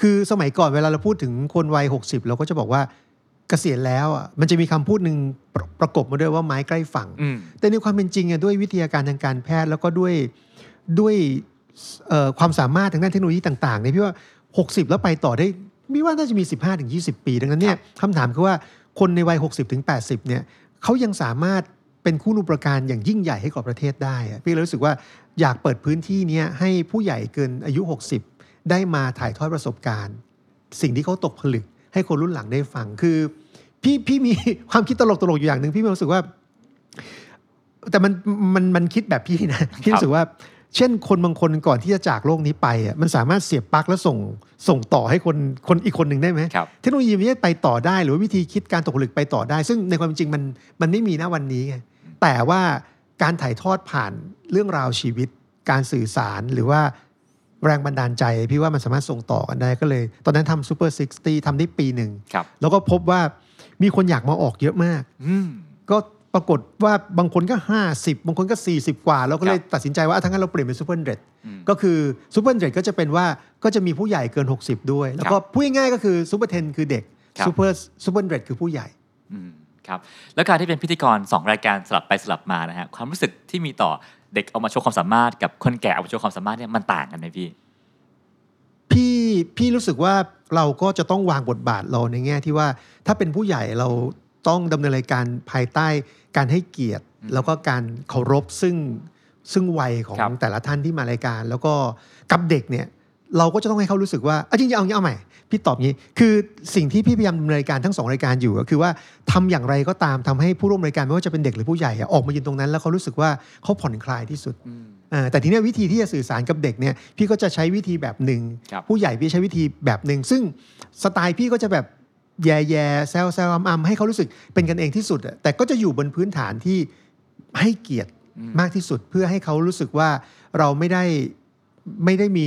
A: คือสมัยก่อนเวลาเราพูดถึงคนวัย 60 เราก็จะบอกว่าเกษียณแล้วอะมันจะมีคำพูดหนึ่งประประกบมาด้วยว่าไม้ใกล้ฝั่ง
C: อืม
A: แต่ในความเป็นจริงอะด้วยวิทยาการทางการแพทย์แล้วก็ด้วยด้วยเอ่อความสามารถทางด้านเทคโนโลยีต่างๆเนี่ยพี่ว่า 60 แล้วไปต่อได้พี่ว่าน่าจะมี 15ถึง20 ปี ดังนั้นเนี่ยคำถามคือว่าคนในวัย 60ถึง80 เนี่ยเขายังสามารถเป็นคู่นูประการอย่างยิ่งใหญ่ให้กับประเทศได้อะพี่เลยรู้สึกว่า อยากเปิดพื้นที่เนี้ยให้ผู้ใหญ่เกินอายุ 60 ได้มาถ่ายทอดประสบการณ์ สิ่งที่เขาตกผลึก ให้คนรุ่นหลังได้ฟังคือ พี่พี่มีความคิดตลกๆอยู่อย่างหนึ่งพี่มีความรู้สึกว่า แต่มันมันมันคิดแบบพี่นะพี่รู้สึกว่า เช่น คนบางคนก่อนที่จะจากโลกนี้ไปอะมันสามารถเสียบปลั๊กแล้วส่งส่งต่อให้คนคนอีกคนหนึ่งได้ไหม
C: ครับ
A: เทคโนโลยีมันจะไปต่อได้ หรือว่าวิธีคิดการตกผลึกไปต่อได้ ซึ่งในความเป็นจริงมันมันไม่มีณวันนี้ไงแต่ว่าการถ่ายทอดผ่าน เรื่องราวชีวิตการสื่อสารหรือว่าแรงบันดาลใจ พี่ว่ามันสามารถส่งต่อกันได้ก็เลย ตอนนั้นทำซูเปอร์ซิกตี้ทำได้ปีหนึ่ง
C: ครับ
A: แล้วก็พบว่ามีคนอยากมาออกเยอะมาก
C: อืม
A: ก็ปรากฏว่าบางคนก็ 50 บางคนก็ 40 กว่า เราก็เลยตัดสินใจว่าอะทั้างนั้นเราเปลี่ยนเป็นซูเปอร์เกรท
C: อืม
A: ก็คือ Super Hundred ก็จะเป็นว่าก็จะมีผู้ใหญ่เกิน 60 ด้วย แล้วก็พูดง่ายๆก็คือ Super Ten คือเด็ก
C: ครับ
A: Super Super Hundred คือผู้ใหญ่
C: อืม ครับแล้วการที่เป็นพิธีกร 2 รายการสลับไปสลับมานะฮะความรู้สึกที่มีต่อเด็กเอามาโชว์ความสามารถกับคนแก่เอามาโชว์ความสามารถเนี่ยมันต่างกันไหมพี่
A: พี่พี่รู้สึกว่าเราก็จะต้องวางบทบาทเราในแง่ที่ว่าถ้าเป็นผู้ใหญ่เราต้องดำเนินรายการภายใต้การให้เกียรติ
C: อืม
A: แล้วก็การเคารพซึ่งซึ่งวัยของ
C: ครับ
A: แต่ละท่านที่มารายการ แล้วก็กับเด็กเนี่ยเราก็จะต้องให้เขารู้สึกว่าอะจริงๆเอางี้เอาใหม่ พี่ตอบงี้ คือสิ่งที่พี่พยายามดำเนินรายการทั้งสองรายการอยู่ก็คือว่าทำอย่างไรก็ตามทำให้ผู้ร่วมรายการไม่ว่าจะเป็นเด็กหรือผู้ใหญ่อะออกมายืนตรงนั้น แล้วเขารู้สึกว่าเขาผ่อนคลายที่สุด
C: อืม
A: อ่าแต่ทีเนี้ยวิธีที่จะสื่อสารกับเด็กเนี่ยพี่ก็จะใช้วิธีแบบหนึ่ง
C: ครับ
A: ผู้ใหญ่พี่ใช้วิธีแบบหนึ่งซึ่งสไตล์พี่ก็จะแบบแย่แย่ๆแซวแซวอำอำให้เขารู้สึกเป็นกันเองที่สุดอะแต่ก็จะอยู่บนพื้นฐานที่ให้เกียรติ
C: อืม
A: มากที่สุดเพื่อให้เขารู้สึกว่าเราไม่ได้ไม่ได้มี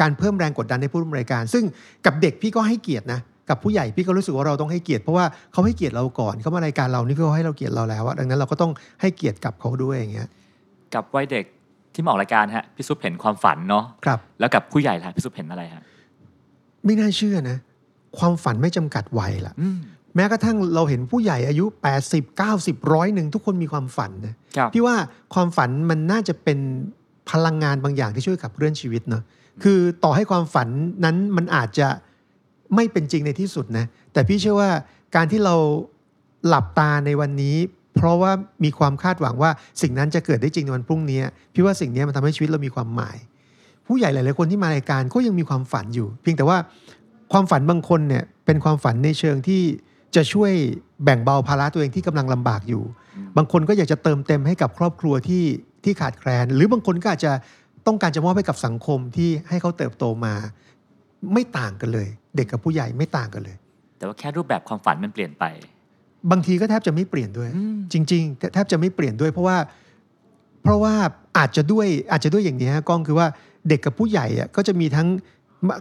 A: การเพิ่มแรงกดดันในผู้ร่วมรายการ ซึ่งกับเด็กพี่ก็ให้เกียรตินะกับผู้ใหญ่พี่ก็รู้สึกว่าเราต้องให้เกียรติเพราะว่าเขาให้เกียรติเราก่อนเขามารายการเรานี่เขาให้เราเกียรติเราแล้วอะดังนั้นเราก็ต้องให้เกียรติกับเขาด้วยอย่างเงี้ย
C: กับวัยเด็กที่มาออกรายการฮะพี่ซุปเห็นความฝันเนาะ
A: ครับ
C: แล้วกับผู้ใหญ่ล่ะพี่ซุปเห็นอะไรฮะ
A: ไม่น่าเชื่อนะ ความฝันไม่จำกัดวัยล่ะ
C: อืม
A: แม้กระทั่งเราเห็นผู้ใหญ่อายุ 80 90ร้อยหนึ่งทุกคนมีความฝันนะครับพี่ว่าความฝันมันน่าจะเป็นพลังงานบางอย่างที่ช่วยขับเคลื่อนชีวิตเนาะ คือต่อให้ความฝันนั้นมันอาจจะไม่เป็นจริงในที่สุดนะ แต่พี่เชื่อว่าการที่เราหลับตาในวันนี้ เพราะว่ามีความคาดหวังว่าสิ่งนั้นจะเกิดได้จริงในวันพรุ่งนี้ พี่ว่าสิ่งนี้มันทำให้ชีวิตเรามีความหมาย ผู้ใหญ่หลายๆคนที่มารายการก็ยังมีความฝันอยู่ เพียงแต่ว่าความฝันบางคนเนี่ยเป็นความฝันในเชิงที่จะช่วยแบ่งเบาภาระตัวเองที่กำลังลำบากอยู่
C: อืม
A: บางคนก็อยากจะเติมเต็มให้กับครอบครัวที่ที่ขาดแคลน หรือบางคนก็อาจจะ ต้องการจะมอบให้กับสังคมที่ให้เขาเติบโตมา ไม่ต่างกันเลย เด็กกับผู้ใหญ่ไม่ต่างกันเลย
C: แต่ว่าแค่รูปแบบความฝันมันเปลี่ยนไป
A: บางทีก็แทบจะไม่เปลี่ยนด้วย
C: อืม
A: จริงๆแทแทบจะไม่เปลี่ยนด้วย เพราะว่า เพราะว่าอาจจะด้วยอาจจะด้วยอย่างนี้ฮะกล้องคือว่าเด็กกับผู้ใหญ่อะก็จะมีทั้ง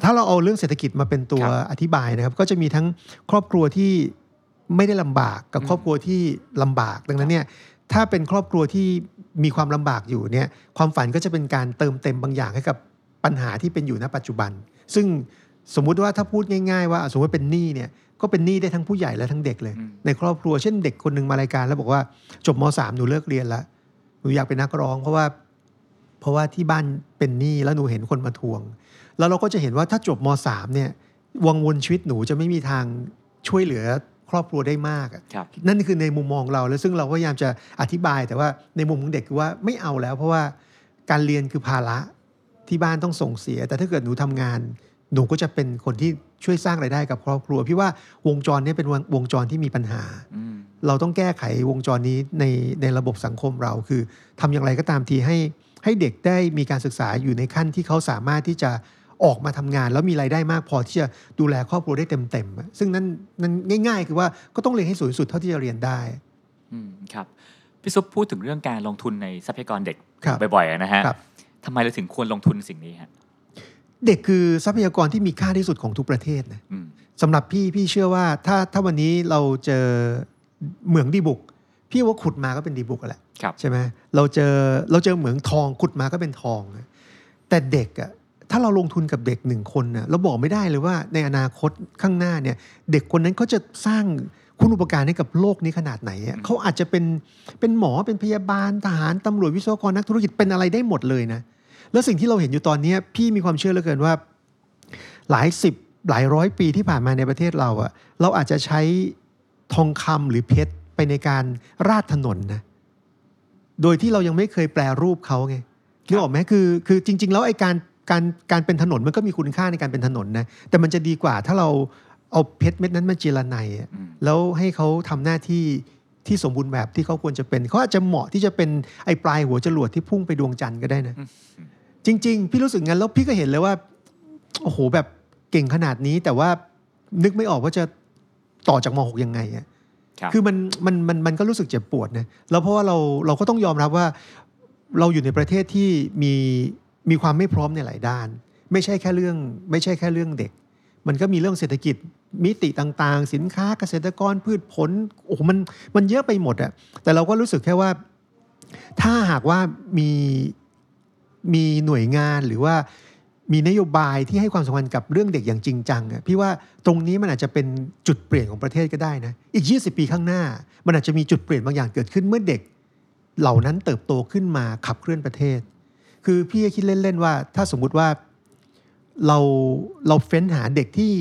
A: ถ้าเราเอาเรื่องเศรษฐกิจมาเป็นตัว
C: ครับ
A: อธิบายนะครับ ก็จะมีทั้งครอบครัวที่ไม่ได้ลำบากกับ
C: อืม
A: ครอบครัวที่ลำบากดังนั้นเนี่ย ถ้าเป็นครอบครัวที่มีความลำบากอยู่เนี่ยความฝันก็จะเป็นการเติมเต็มบางอย่างให้กับปัญหาที่เป็นอยู่ณปัจจุบัน ซึ่งสมมุติว่าถ้าพูดง่าย ๆ ว่าสมมติว่าเป็นหนี้เนี่ยก็เป็นหนี้ได้ทั้งผู้ใหญ่และทั้งเด็กเลย
C: อืม
A: ในครอบครัวเช่นเด็กคนหนึ่งมารายการแล้วบอกว่าจบม .3 หนูเลิกเรียนแล้วนูอยากเป็นนักร้อง เพราะว่าเพราะว่าที่บ้านเป็นหนี้แล้วหนูเห็นคนมาทวง แล้วเราก็จะเห็นว่าถ้าจบมสามเนี่ยวังวนชีวิตหนูจะไม่มีทางช่วยเหลือ ครอบครัวได้มากอะ
C: ครับ
A: นั่นคือในมุมมองเราแล้วซึ่งเราก็พยายามจะอธิบายแต่ว่าในมุมของเด็กคือว่าไม่เอาแล้ว เพราะว่าการเรียนคือภาระที่บ้านต้องส่งเสีย แต่ถ้าเกิดหนูทำงาน หนูก็จะเป็นคนที่ช่วยสร้างรายได้กับครอบครัว พี่ว่าวงจรเนี้เป็นวงวงจรที่มีปัญหา
C: อืม
A: เราต้องแก้ไขวงจรนี้ในในระบบสังคมเราคือทำอย่างไรก็ตามทีให้ให้เด็กได้มีการศึกษาอยู่ในขั้นที่เขาสามารถที่จะ ออกมาทำงาน แล้วมีรายได้มากพอที่จะดูแลครอบครัวได้เต็มๆอะซึ่งนั่นนั่นง่าย ๆ คือว่าก็ต้องเรียนให้สูงที่สุดเท่าที่จะเรียนได้
C: อืมครับพี่ซุปพูดถึงเรื่องการลงทุนในทรัพยากรเด็ก
A: ครับ
C: บ่อยๆนะฮะ
A: ครับ
C: ทำไมเราถึงควรลงทุนสิ่งนี้ฮะ
A: เด็กคือทรัพยากรที่มีค่าที่สุดของทุกประเทศนะ
C: อืม
A: สำหรับพี่พี่เชื่อว่าถ้าถ้าวันนี้เราเจอเหมืองดีบุก พี่ว่าขุดมาก็เป็นดีบุกอะแหละ
C: ครับ
A: ใช่ไหมเราเจอเราเจอเหมืองทองขุดมาก็เป็นทองอะแต่เด็กอะ ถ้าเราลงทุนกับเด็กหนึ่งคนน่ะเราบอกไม่ได้เลยว่าในอนาคตข้างหน้าเนี่ยเด็กคนนั้นเขาจะสร้างคุณอุปการให้กับโลกนี้ขนาดไหนอะเขาอาจจะเป็นเป็นหมอเป็นพยาบาลทหารตำรวจวิศวกรนักธุรกิจเป็นอะไรได้หมดเลยนะแล้วสิ่งที่เราเห็นอยู่ตอนเนี้ยพี่มีความเชื่อเหลือเกินว่า หลายสิบหลายร้อยปีที่ผ่านมาในประเทศเราอะเราอาจจะใช้ทองคำหรือเพชรไปในการราดถนนนะโดยที่เรายังไม่เคยแปลรูปเขาไงนึกออกไหมคือคือจริง ๆ แล้วไอ้การ การการเป็นถนนมันก็มีคุณค่าในการเป็นถนนนะแต่มันจะดีกว่าถ้าเราเอาเพชรเม็ดนั้นมาเจรไนอะ
C: อืม
A: แล้วให้เขาทำหน้าที่ที่สมบูรณ์แบบที่เขาควรจะเป็นเขาอาจจะเหมาะที่จะเป็นไอ้ปลายหัวจรวดที่พุ่งไปดวงจันทร์ก็ได้นะจริง ๆ พี่รู้สึกงั้นแล้วพี่ก็เห็นเลยว่า โอ้โหแบบเก่งขนาดนี้ แต่ว่านึกไม่ออกว่าจะต่อจากม .6 ยังไงอะ
C: ครับ
A: คือมันมันมันมันก็รู้สึกเจ็บปวดนะแล้วเพราะว่าเราเราก็ต้องยอมรับว่า เราอยู่ในประเทศที่มี มีความไม่พร้อมในหลายด้าน ไม่ใช่แค่เรื่องไม่ใช่แค่เรื่องเด็ก มันก็มีเรื่องเศรษฐกิจมิติต่างๆ สินค้าเกษตรกรพืชผลโอ้โหมันมันเยอะไปหมดอะแต่เราก็รู้สึกแค่ว่า ถ้าหากว่ามีมีหน่วยงานหรือว่ามีนโยบายที่ให้ความสำคัญกับเรื่องเด็กอย่างจริงจังอะพี่ว่าตรงนี้มันอาจจะเป็นจุดเปลี่ยนของประเทศก็ได้นะอีก 20 ปีข้างหน้า มันอาจจะมีจุดเปลี่ยนบางอย่างเกิดขึ้นเมื่อเด็ก เหล่านั้นเติบโตขึ้นมาขับเคลื่อนประเทศ คือพี่คิดเล่น ๆ ว่า ถ้าสมมุติว่าเราเราเฟ้นหาเด็กที่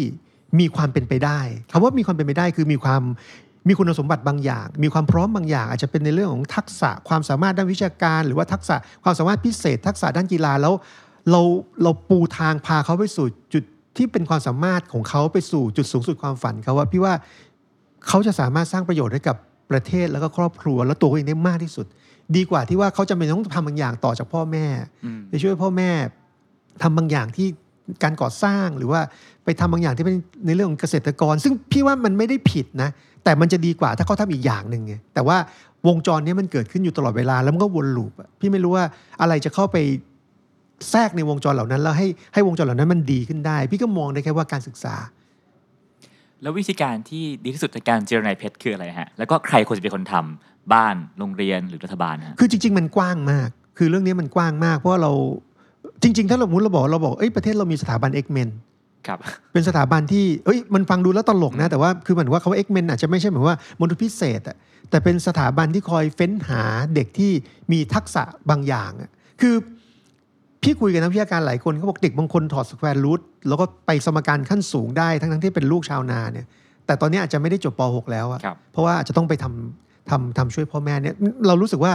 A: มีความเป็นไปได้คำว่ามีความเป็นไปได้คือมีความมีคุณสมบัติบางอย่าง มีความพร้อมบางอย่าง อาจจะเป็นในเรื่องของทักษะความสามารถด้านวิชาการ หรือว่าทักษะความสามารถพิเศษ ทักษะด้านกีฬาแล้วเราเราปูทางพาเขาไปสู่จุดที่เป็นความสามารถของเขาไปสู่จุดสูงสุดความฝันเขาว่าพี่ว่าเขาจะสามารถสร้างประโยชน์ให้กับประเทศแล้วก็ครอบครัว และตัวเองได้มากที่สุด ดีกว่าที่ว่าเขาจะเป็นต้องทำบางอย่างต่อจากพ่อแม่
C: อืม
A: ไปช่วยพ่อแม่ทำบางอย่างที่การก่อสร้างหรือว่าไปทำบางอย่างที่เป็นในเรื่องของเกษตรกร ซึ่งพี่ว่ามันไม่ได้ผิดนะ แต่มันจะดีกว่าถ้าเขาทำอีกอย่างหนึ่งไงแต่ว่าวงจรเนี้มันเกิดขึ้นอยู่ตลอดเวลาแล้วมันก็วนลูปอะพี่ไม่รู้ว่าอะไรจะเข้าไปแทรกในวงจรเหล่านั้น แล้วให้ให้วงจรเหล่านั้นมันดีขึ้นได้ พี่ก็มองได้แค่ว่าการศึกษา
C: แล้ววิธีการที่ดีที่สุดในการเจรนายเพชรคืออะไรฮะแล้วก็ใครควรจะเป็นคนทำ บ้านโรงเรียนหรือรัฐบาลฮะ
A: คือจริง ๆ มันกว้างมาก คือเรื่องนี้มันกว้างมากเพราะว่าเราจริง ๆ ถ้าเราสมมุติเราบอกเราบอกเอ้ยประเทศเรามีสถาบัน X-Men
C: ครับ
A: เป็นสถาบันที่เอ้ยมันฟังดูแล้วตลกนะ แต่ว่าคือเหมือนว่าเขา X-Men อาจจะไม่ใช่เหมือนว่ามนุษย์พิเศษอะแต่เป็นสถาบันที่คอยเฟ้นหาเด็กที่มีทักษะบางอย่างอะคือพี่คุยกับนักวิชาการหลายคนเขาบอกเด็กบางคนถอด square root แล้วก็ไปสมการขั้นสูงได้ทั้งทั้งๆที่เป็นลูกชาวนาเนี่ย แต่ตอนนี้อาจจะไม่ได้จบป .6 แล้วอะ
C: ครับ
A: เพราะว่าอาจจะต้องไปทำ ทำทำช่วยพ่อแม่เนี่ยเรารู้สึกว่า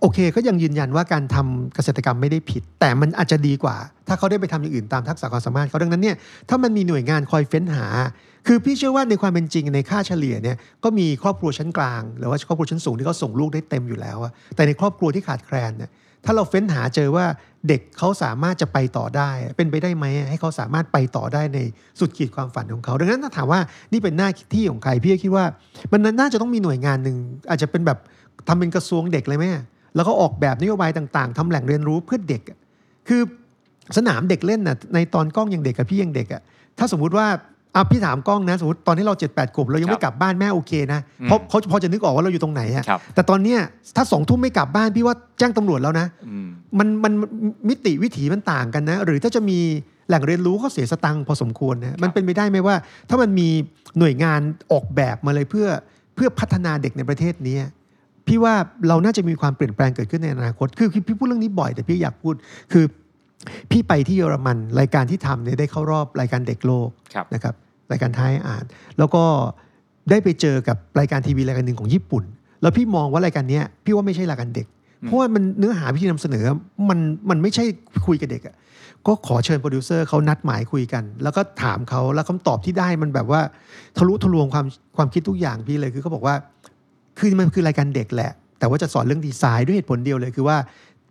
A: โอเคก็ยังยืนยันว่าการทำเกษตรกรรมไม่ได้ผิด แต่มันอาจจะดีกว่า ถ้าเขาได้ไปทำอย่างอื่นตามทักษะความสามารถเขาดังนั้นเนี่ยถ้ามันมีหน่วยงานคอยเฟ้นหา คือพี่เชื่อว่าในความเป็นจริงในค่าเฉลี่ยเนี่ยก็มีครอบครัวชั้นกลาง หรือว่าครอบครัวชั้นสูงที่เขาส่งลูกได้เต็มอยู่แล้วแต่ในครอบครัวที่ขาดแคลนเนี่ย ถ้าเราเฟ้นหาเจอว่าเด็กเขาสามารถจะไปต่อได้ เป็นไปได้ไหมให้เขาสามารถไปต่อได้ในสุดขีดความฝันของเขา ดังนั้นถ้าถามว่านี่เป็นหน้าที่ของใครพี่ก็คิดว่า มันน่าจะต้องมีหน่วยงานหนึ่งอาจจะเป็นแบบทำเป็นกระทรวงเด็กเลยไหมแล้วก็ออกแบบนโยบายต่างๆทำแหล่งเรียนรู้เพื่อเด็ก คือสนามเด็กเล่นน่ะในตอนกล้องยังเด็กกับพี่ยังเด็กอะถ้าสมมุติว่า อะพี่ถามกล้องนะสมมติตอนที่เราเจ็ดแปดขวบเรายัง
C: ครับ
A: ไม่กลับบ้านแม่โอเคนะ
C: อืม
A: เพราะเขาพอจะนึกออกว่าเราอยู่ตรงไหนอะ
C: ครับ
A: แต่ตอนเนี้ยถ้าสองทุ่มไม่กลับบ้านพี่ว่าแจ้งตำรวจแล้วนะ
C: อืม
A: มันมันมิติวิถีมันต่างกันนะ หรือถ้าจะมีแหล่งเรียนรู้ก็เสียสตังค์พอสมควรนะมันเป็นไปได้ไหมว่า ถ้ามันมีหน่วยงานออกแบบมาเลยเพื่อเพื่อพัฒนาเด็กในประเทศนี้พี่ว่าเราน่าจะมีความเปลี่ยนแปลงเกิดขึ้นในอนาคต คือคือพี่พูดเรื่องนี้บ่อยแต่พี่อยากพูด คือพี่ไปที่เยอรมันรายการที่ทำเนี่ยได้เข้ารอบรายการเด็กโลก
C: ครับ
A: นะครับ รายการท้ายอ่าน แล้วก็ได้ไปเจอกับรายการทีวีรายการหนึ่งของญี่ปุ่น แล้วพี่มองว่ารายการเนี้ยพี่ว่าไม่ใช่รายการเด็ก เพราะว่ามันเนื้อหาพี่นำเสนอมันมันไม่ใช่คุยกับเด็กอะก็ขอเชิญโปรดิวเซอร์เขานัดหมายคุยกัน แล้วก็ถามเขาแล้วคำตอบที่ได้มันแบบว่าทะลุทะลวงความความคิดทุกอย่างพี่เลยคือเขาบอกว่าคือมันคือรายการเด็กแหละ แต่ว่าจะสอนเรื่องดีไซน์ด้วยเหตุผลเดียวเลยคือว่า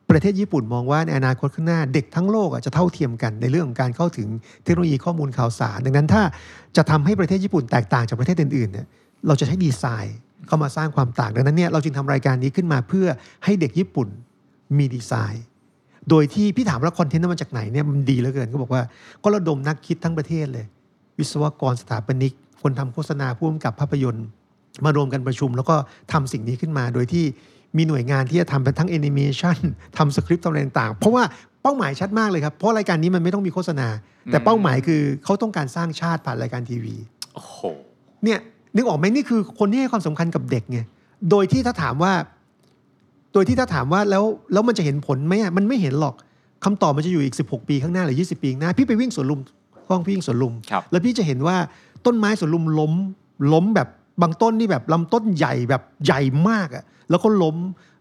A: ประเทศญี่ปุ่นมองว่าในอนาคตข้างหน้าเด็กทั้งโลกจะเท่าเทียมกันในเรื่องของการเข้าถึงเทคโนโลยีข้อมูลข่าวสาร ดังนั้นถ้าจะทำให้ประเทศญี่ปุ่นแตกต่างจากประเทศอื่นๆเนี่ยเราจะใช้ดีไซน์เข้ามาสร้างความต่างดังนั้นเนี่ยเราจึงทำรายการนี้ขึ้นมาเพื่อให้เด็กญี่ปุ่นมีดีไซน์ โดยที่พี่ถามว่าคอนเทนต์นั้นมาจากไหนเนี่ยมันดีเหลือเกินก็บอกว่าก็ระดมนักคิดทั้งประเทศเลย วิศวกรสถาปนิก คนทำโฆษณาผู้กำกับภาพยนตร์ มารวมกันประชุม แล้วก็ทำสิ่งนี้ขึ้นมาโดยที่ มีหน่วยงานที่จะทำเป็นทั้งแอนิเมชันทำสคริปต์ทำอะไรต่างๆ เพราะว่าเป้าหมายชัดมากเลยครับ เพราะรายการนี้มันไม่ต้องมีโฆษณา แต่เป้าหมายคือเขาต้องการสร้างชาติผ่านรายการทีวี
C: โอ้โห
A: เนี่ยนึกออกไหมนี่คือคนที่ให้ความสำคัญกับเด็กไงโดยที่ถ้าถามว่า โดยที่ถ้าถามว่าแล้วแล้วมันจะเห็นผลไหมอะมันไม่เห็นหรอกคำตอบมันจะอยู่อีก 16 ปีข้างหน้าหรือ 20 ปีข้างหน้า พี่ไปวิ่งสวนลุมกล้องพี่วิ่งสวนลุม
C: ครับ
A: แล้วพี่จะเห็นว่าต้นไม้สวนลุมล้มล้มแบบ บางต้นนี่แบบลำต้นใหญ่แบบใหญ่มากอะแล้วก็ล้ม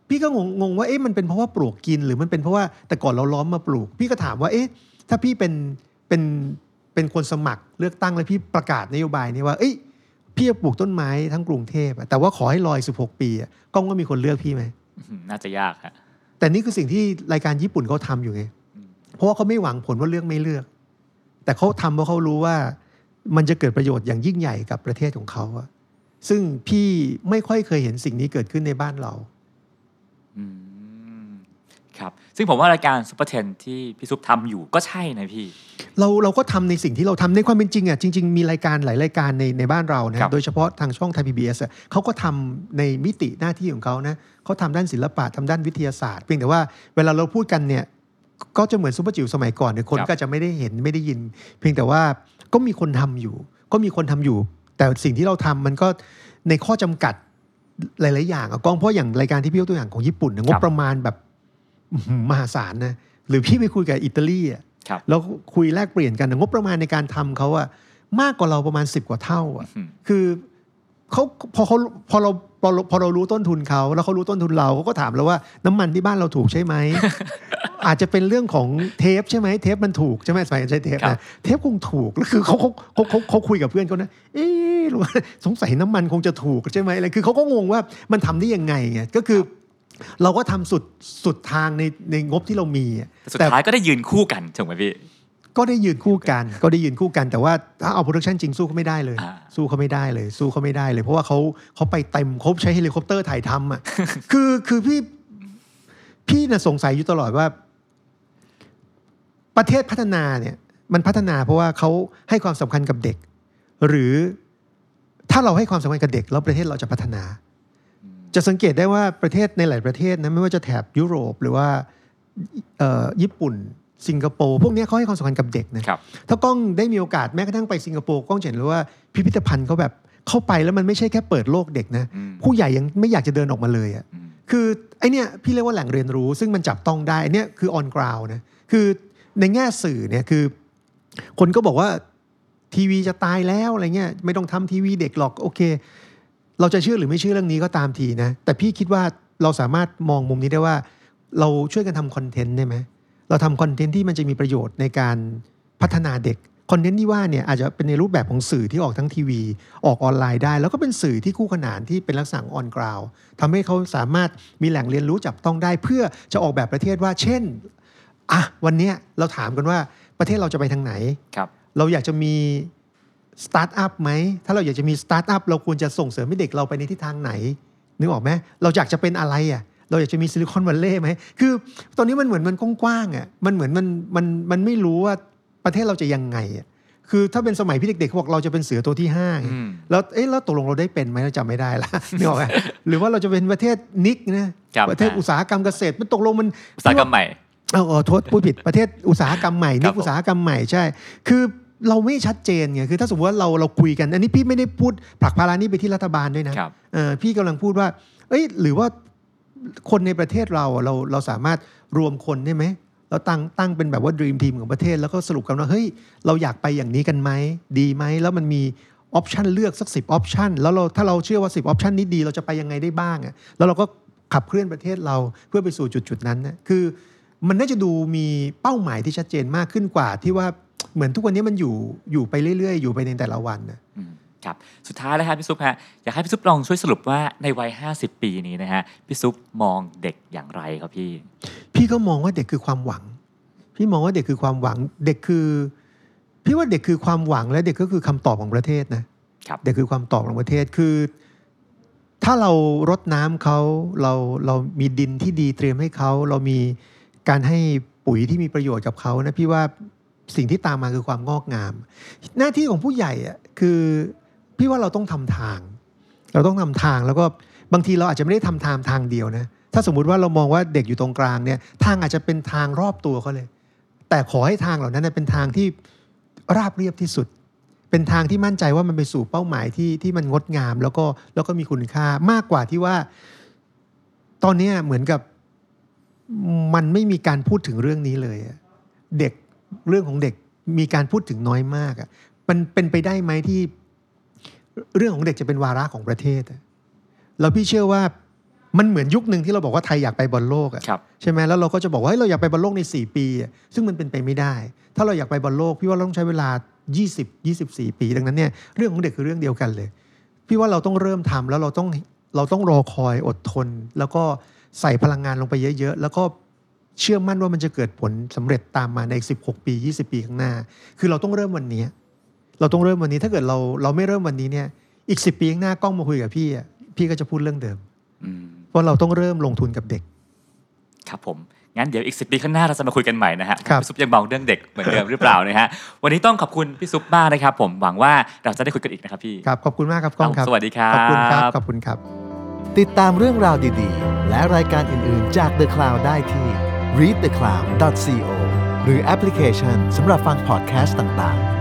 A: พี่ก็งงงงว่าเอ๊ะมันเป็นเพราะว่าปลวกกินหรือมันเป็นเพราะว่าแต่ก่อนเราล้อมมาปลูก พี่ก็ถามว่าเอ๊ะถ้าพี่เป็นเป็นเป็นคนสมัครเลือกตั้งแล้วพี่ประกาศนโยบายนี้ว่าเอ้ยพี่จะปลูกต้นไม้ทั้งกรุงเทพอะแต่ว่าขอให้รออีก16 ปีอะกล้องก็มีคนเลือกพี่ไหม
C: อื้อหือน่าจะยากฮะ
A: แต่นี่คือสิ่งที่รายการญี่ปุ่นเขาทำอยู่ไง
C: อืม
A: เพราะว่าเขาไม่หวังผลว่าเลือกไม่เลือก แต่เขาทำเพราะเขารู้ว่ามันจะเกิดประโยชน์อย่างยิ่งใหญ่กับประเทศของเขาอะ ซึ่งพี่ไม่ค่อยเคยเห็นสิ่งนี้เกิดขึ้นในบ้านเรา
C: อืมครับ ซึ่งผมว่ารายการ Super Ten ที่พี่ซุปทำอยู่ก็ใช่นะพี่
A: เราเราก็ทำในสิ่งที่เราทำในความเป็นจริงอะจริง ๆ มีรายการหลายรายการในในบ้านเรานะครั
C: บ
A: โดยเฉพาะทางช่องไทยพีบีเอสเขาก็ทำในมิติหน้าที่ของเขานะเขาทำด้านศิลปะทำด้านวิทยาศาสตร์เพียงแต่ว่าเวลาเราพูดกันเนี่ยก็จะเหมือนซุปเปอร์จิ๋วสมัยก่อนเนี่ยคนก็จะไม่ได้เห็นไม่ได้ยิน เพียงแต่ว่าก็มีคนทำอยู่ ก็มีคนทำอยู่ แต่สิ่งที่เราทำมันก็ในข้อจำกัดหลาย ๆ อย่างอะกล้องเพราะอย่างรายการที่พี่ยกตัวอย่างของญี่ปุ่นเนี่ยงบประมาณแบบอื้อหือมหาศาลนะหรือพี่ไปคุยกับอิตาลีอะ
C: ครับ
A: แล้วคุยแลกเปลี่ยนกันงบประมาณในการทำเขาอะมากกว่าเราประมาณ10กว่าเท่าอะ
C: อืม
A: คือเขาพอเขาพอเรา พอเราพอเรารู้ต้นทุนเขาแล้วเขารู้ต้นทุนเราเขาก็ถามเราว่าน้ำมันที่บ้านเราถูกใช่ไหม อาจจะเป็นเรื่องของเทปใช่ไหมเทปมันถูกใช่ไหมสมัยนั้นใช้เทป
C: ครั
A: นะ
C: บ
A: เทปคงถูกแล้วคือเขาเขาเขาเขาเขาคุยกับเพื่อนเขานะเอ๊ะหรือว่าสงสัยน้ำมันคงจะถูกใช่ไหมอะไรคือเขาก็งงว่ามันทำได้ยังไงไงก็คือเราก็ทำสุดสุดทางในในงบที่เรามีอะ
C: แต่สุดท้ายก็ได้ยืนคู่กันถูกไหมพี่
A: ก็ได้ยืนคู่กัน ก็ได้ยืนคู่กัน แต่ว่าถ้าเอา production จริงสู้เขาไม่ได้เลย
C: อ่า
A: สู้เขาไม่ได้เลย สู้เขาไม่ได้เลย เพราะว่าเขาเขาไปเต็มเขาใช้เฮลิคอปเตอร์ถ่ายทำอะคือคือพี่พี่น่ะสงสัยอยู่ตลอดว่า ประเทศพัฒนาเนี่ย มันพัฒนาเพราะว่าเขาให้ความสำคัญกับเด็ก หรือถ้าเราให้ความสำคัญกับเด็ก แล้วประเทศเราจะพัฒนา จะสังเกตได้ว่าประเทศในหลายประเทศนะไม่ว่าจะแถบยุโรปหรือว่าเอ่อญี่ปุ่น สิงคโปร์พวกเนี้ยเขาให้ความสำคัญกับเด็กนะครับถ้ากล้องได้มีโอกาสแม้กระทั่งไปสิงคโปร์กล้องจะเห็นเลยว่าพิพิธภัณฑ์เขาแบบเข้าไปแล้วมันไม่ใช่แค่เปิดโลกเด็กนะ
C: อืม
A: ผู้ใหญ่ยังไม่อยากจะเดินออกมาเลยอะ
C: อืม
A: คือไอเนี้ยพี่เรียกว่าแหล่งเรียนรู้ ซึ่งมันจับต้องได้อันเนี้ยคือ on ground นะคือในแง่สื่อเนี่ยคือ คนก็บอกว่าทีวีจะตายแล้วอะไรเงี้ยไม่ต้องทำทีวีเด็กหรอกโอเค เราจะเชื่อหรือไม่เชื่อเรื่องนี้ก็ตามทีนะ แต่พี่คิดว่าเราสามารถมองมุมนี้ได้ว่า เราช่วยกันทำคอนเทนต์ได้ไหม เราทำคอนเทนต์ที่มันจะมีประโยชน์ในการพัฒนาเด็กคอนเทนต์ที่ว่าเนี่ยอาจจะเป็นในรูปแบบของสื่อที่ออกทั้งทีวี ออกออนไลน์ได้ แล้วก็เป็นสื่อที่คู่ขนานที่เป็นลักษณะออนกราวทำให้เขาสามารถมีแหล่งเรียนรู้จับต้องได้ เพื่อจะออกแบบประเทศว่า เช่นอะวันเนี้ยเราถามกันว่าประเทศเราจะไปทางไหน
C: ครับ
A: เราอยากจะมีสตาร์ทอัพไหมถ้าเราอยากจะมีสตาร์ทอัพเราควรจะส่งเสริมให้เด็กเราไปในทิศทางไหนนึกออกไหมเราอยากจะเป็นอะไรอะ เราอยากจะมี Silicon Valley ไหมคือตอนนี้มันเหมือนมันกว้างๆอะมันเหมือนมันมันมันไม่รู้ว่าประเทศเราจะยังไงอะคือถ้าเป็นสมัยพี่เด็กๆเขาบอกเราจะเป็นเสือตัวที่ห้าไง
C: อืม
A: แล้วเอ๊ะแล้วตกลงเราได้เป็นไหมเราจำไม่ได้ละนึกออกไหมหรือว่าเราจะเป็นประเทศนิกนะครับประเทศอุตสาหกรรมเกษตรมันตกลงมัน
C: อุตสาหกรรมใหม่
A: เออเออโทษพูดผิดประเทศอุตสาหกรรมใหม่
C: ครั
A: นี่
C: บผม
A: อุตสาหกรรมใหม่ใช่ คือเราไม่ชัดเจนไงคือถ้าสมมติว่าเราเราคุยกัน อันนี้พี่ไม่ได้พูดผลักภาระนี้ไปที่รัฐบาลด้วยนะครับเออพี่กำลังพูดว่า เอ้ยหรือว่า คนในประเทศเราเราเราสามารถรวมคนได้ไหมเราตั้งตั้งเป็นแบบว่า dream team ของประเทศแล้วก็สรุปกันว่าเฮ้ยเราอยากไปอย่างนี้กันไหมดีไหมแล้วมันมี option เลือกสักสิบ option แล้วเราถ้าเราเชื่อว่า10 option นี้ดีเราจะไปยังไงได้บ้างอะแล้วเราก็ขับเคลื่อนประเทศเราเพื่อไปสู่จุดจุดๆนั้นนะคือ มันน่าจะดูมีเป้าหมายที่ชัดเจนมากขึ้นกว่าที่ว่าเหมือนทุกวันนี้มันอยู่อยู่ไปเรื่อย ๆ อยู่ไปในแต่ละวันนะ
C: ครับสุดท้ายแล้วครับพี่ซุปฮะอยากให้พี่ซุปลองช่วยสรุปว่าในวัย 50 ปีนี้นะฮะพี่ซุปมองเด็กอย่างไรครับพี่
A: พี่ก็มองว่าเด็กคือความหวัง พี่มองว่าเด็กคือความหวังเด็กคือ พี่ว่าเด็กคือความหวังและเด็กก็คือคำตอบของประเทศนะครับเด็กคือความตอบของประเทศคือ ถ้าเรารดน้ำเขาเราเรามีดินที่ดีเตรียมให้เขาเรามีการให้ปุ๋ยที่มีประโยชน์กับเขานะพี่ว่าสิ่งที่ตามมาคือความงอกงาม หน้าที่ของผู้ใหญ่อะคือ พี่ว่าเราต้องทำทาง เราต้องทำทางแล้วก็บางทีเราอาจจะไม่ได้ทำทางทางเดียวนะถ้าสมมุติว่าเรามองว่าเด็กอยู่ตรงกลางเนี่ยทางอาจจะเป็นทางรอบตัวเขาเลย แต่ขอให้ทางเหล่านั้นเป็นทางที่ราบเรียบที่สุด เป็นทางที่มั่นใจว่ามันไปสู่เป้าหมายที่ที่มันงดงาม แล้วก็แล้วก็มีคุณค่ามากกว่าที่ว่า ตอนนี้เหมือนกับมันไม่มีการพูดถึงเรื่องนี้เลยเด็กเรื่องของเด็กมีการพูดถึงน้อยมากอะมันเป็นไปได้ไหมที่ เรื่องของเด็กจะเป็นวาระของประเทศอะแล้วพี่เชื่อว่ามันเหมือนยุคหนึ่งที่เราบอกว่าไทยอยากไปบอลโลกอะ
C: ครับ
A: ใช่ไหมแล้วเราก็จะบอกว่าเฮ้ยเราอยากไปบอลโลกใน 4 ปีอะซึ่งมันเป็นไปไม่ได้ ถ้าเราอยากไปบอลโลกพี่ว่าเราต้องใช้เวลา 20 24 ปี ดังนั้นเนี่ยเรื่องของเด็กคือเรื่องเดียวกันเลย พี่ว่าเราต้องเริ่มทำแล้วเราต้องเราต้องรอคอยอดทน แล้วก็ใส่พลังงานลงไปเยอะ ๆ แล้วก็เชื่อมั่นว่ามันจะเกิดผลสำเร็จตามมาใน 16 ปี 20 ปีข้างหน้า คือเราต้องเริ่มวันนี้ เราต้องเริ่มวันนี้ถ้าเกิดเราเราไม่เริ่มวันนี้เนี่ย อีก10ปีข้างหน้ากล้องมาคุยกับพี่อะพี่ก็จะพูดเรื่องเดิม
C: อืม
A: ว่าเราต้องเริ่มลงทุนกับเด็ก
C: ครับผมงั้นเดี๋ยวอีกสิปีข้างหน้าเราจะมาคุยกันใหม่นะฮะ
A: ครับ
C: พี่ซุปยังมองเรื่องเด็กเหมือนเดิมหรือเปล่านะฮะวันนี้ต้องขอบคุณพี่ซุปมากนะครับ ผมหวังว่าเราจะได้คุยกันอีกนะครับพี่
A: ครับขอบคุณมากครับกล้องครับ
C: สวัสดีครับ
A: ขอบคุณครับขอบคุณครับ
B: ติดตามเรื่องราวดีๆ และรายการอื่นๆจาก The Cloud ได้ที่ readthecloud.co หรือแอปพลิเคชันสำหรับฟังพอดแคสต์ต่างๆ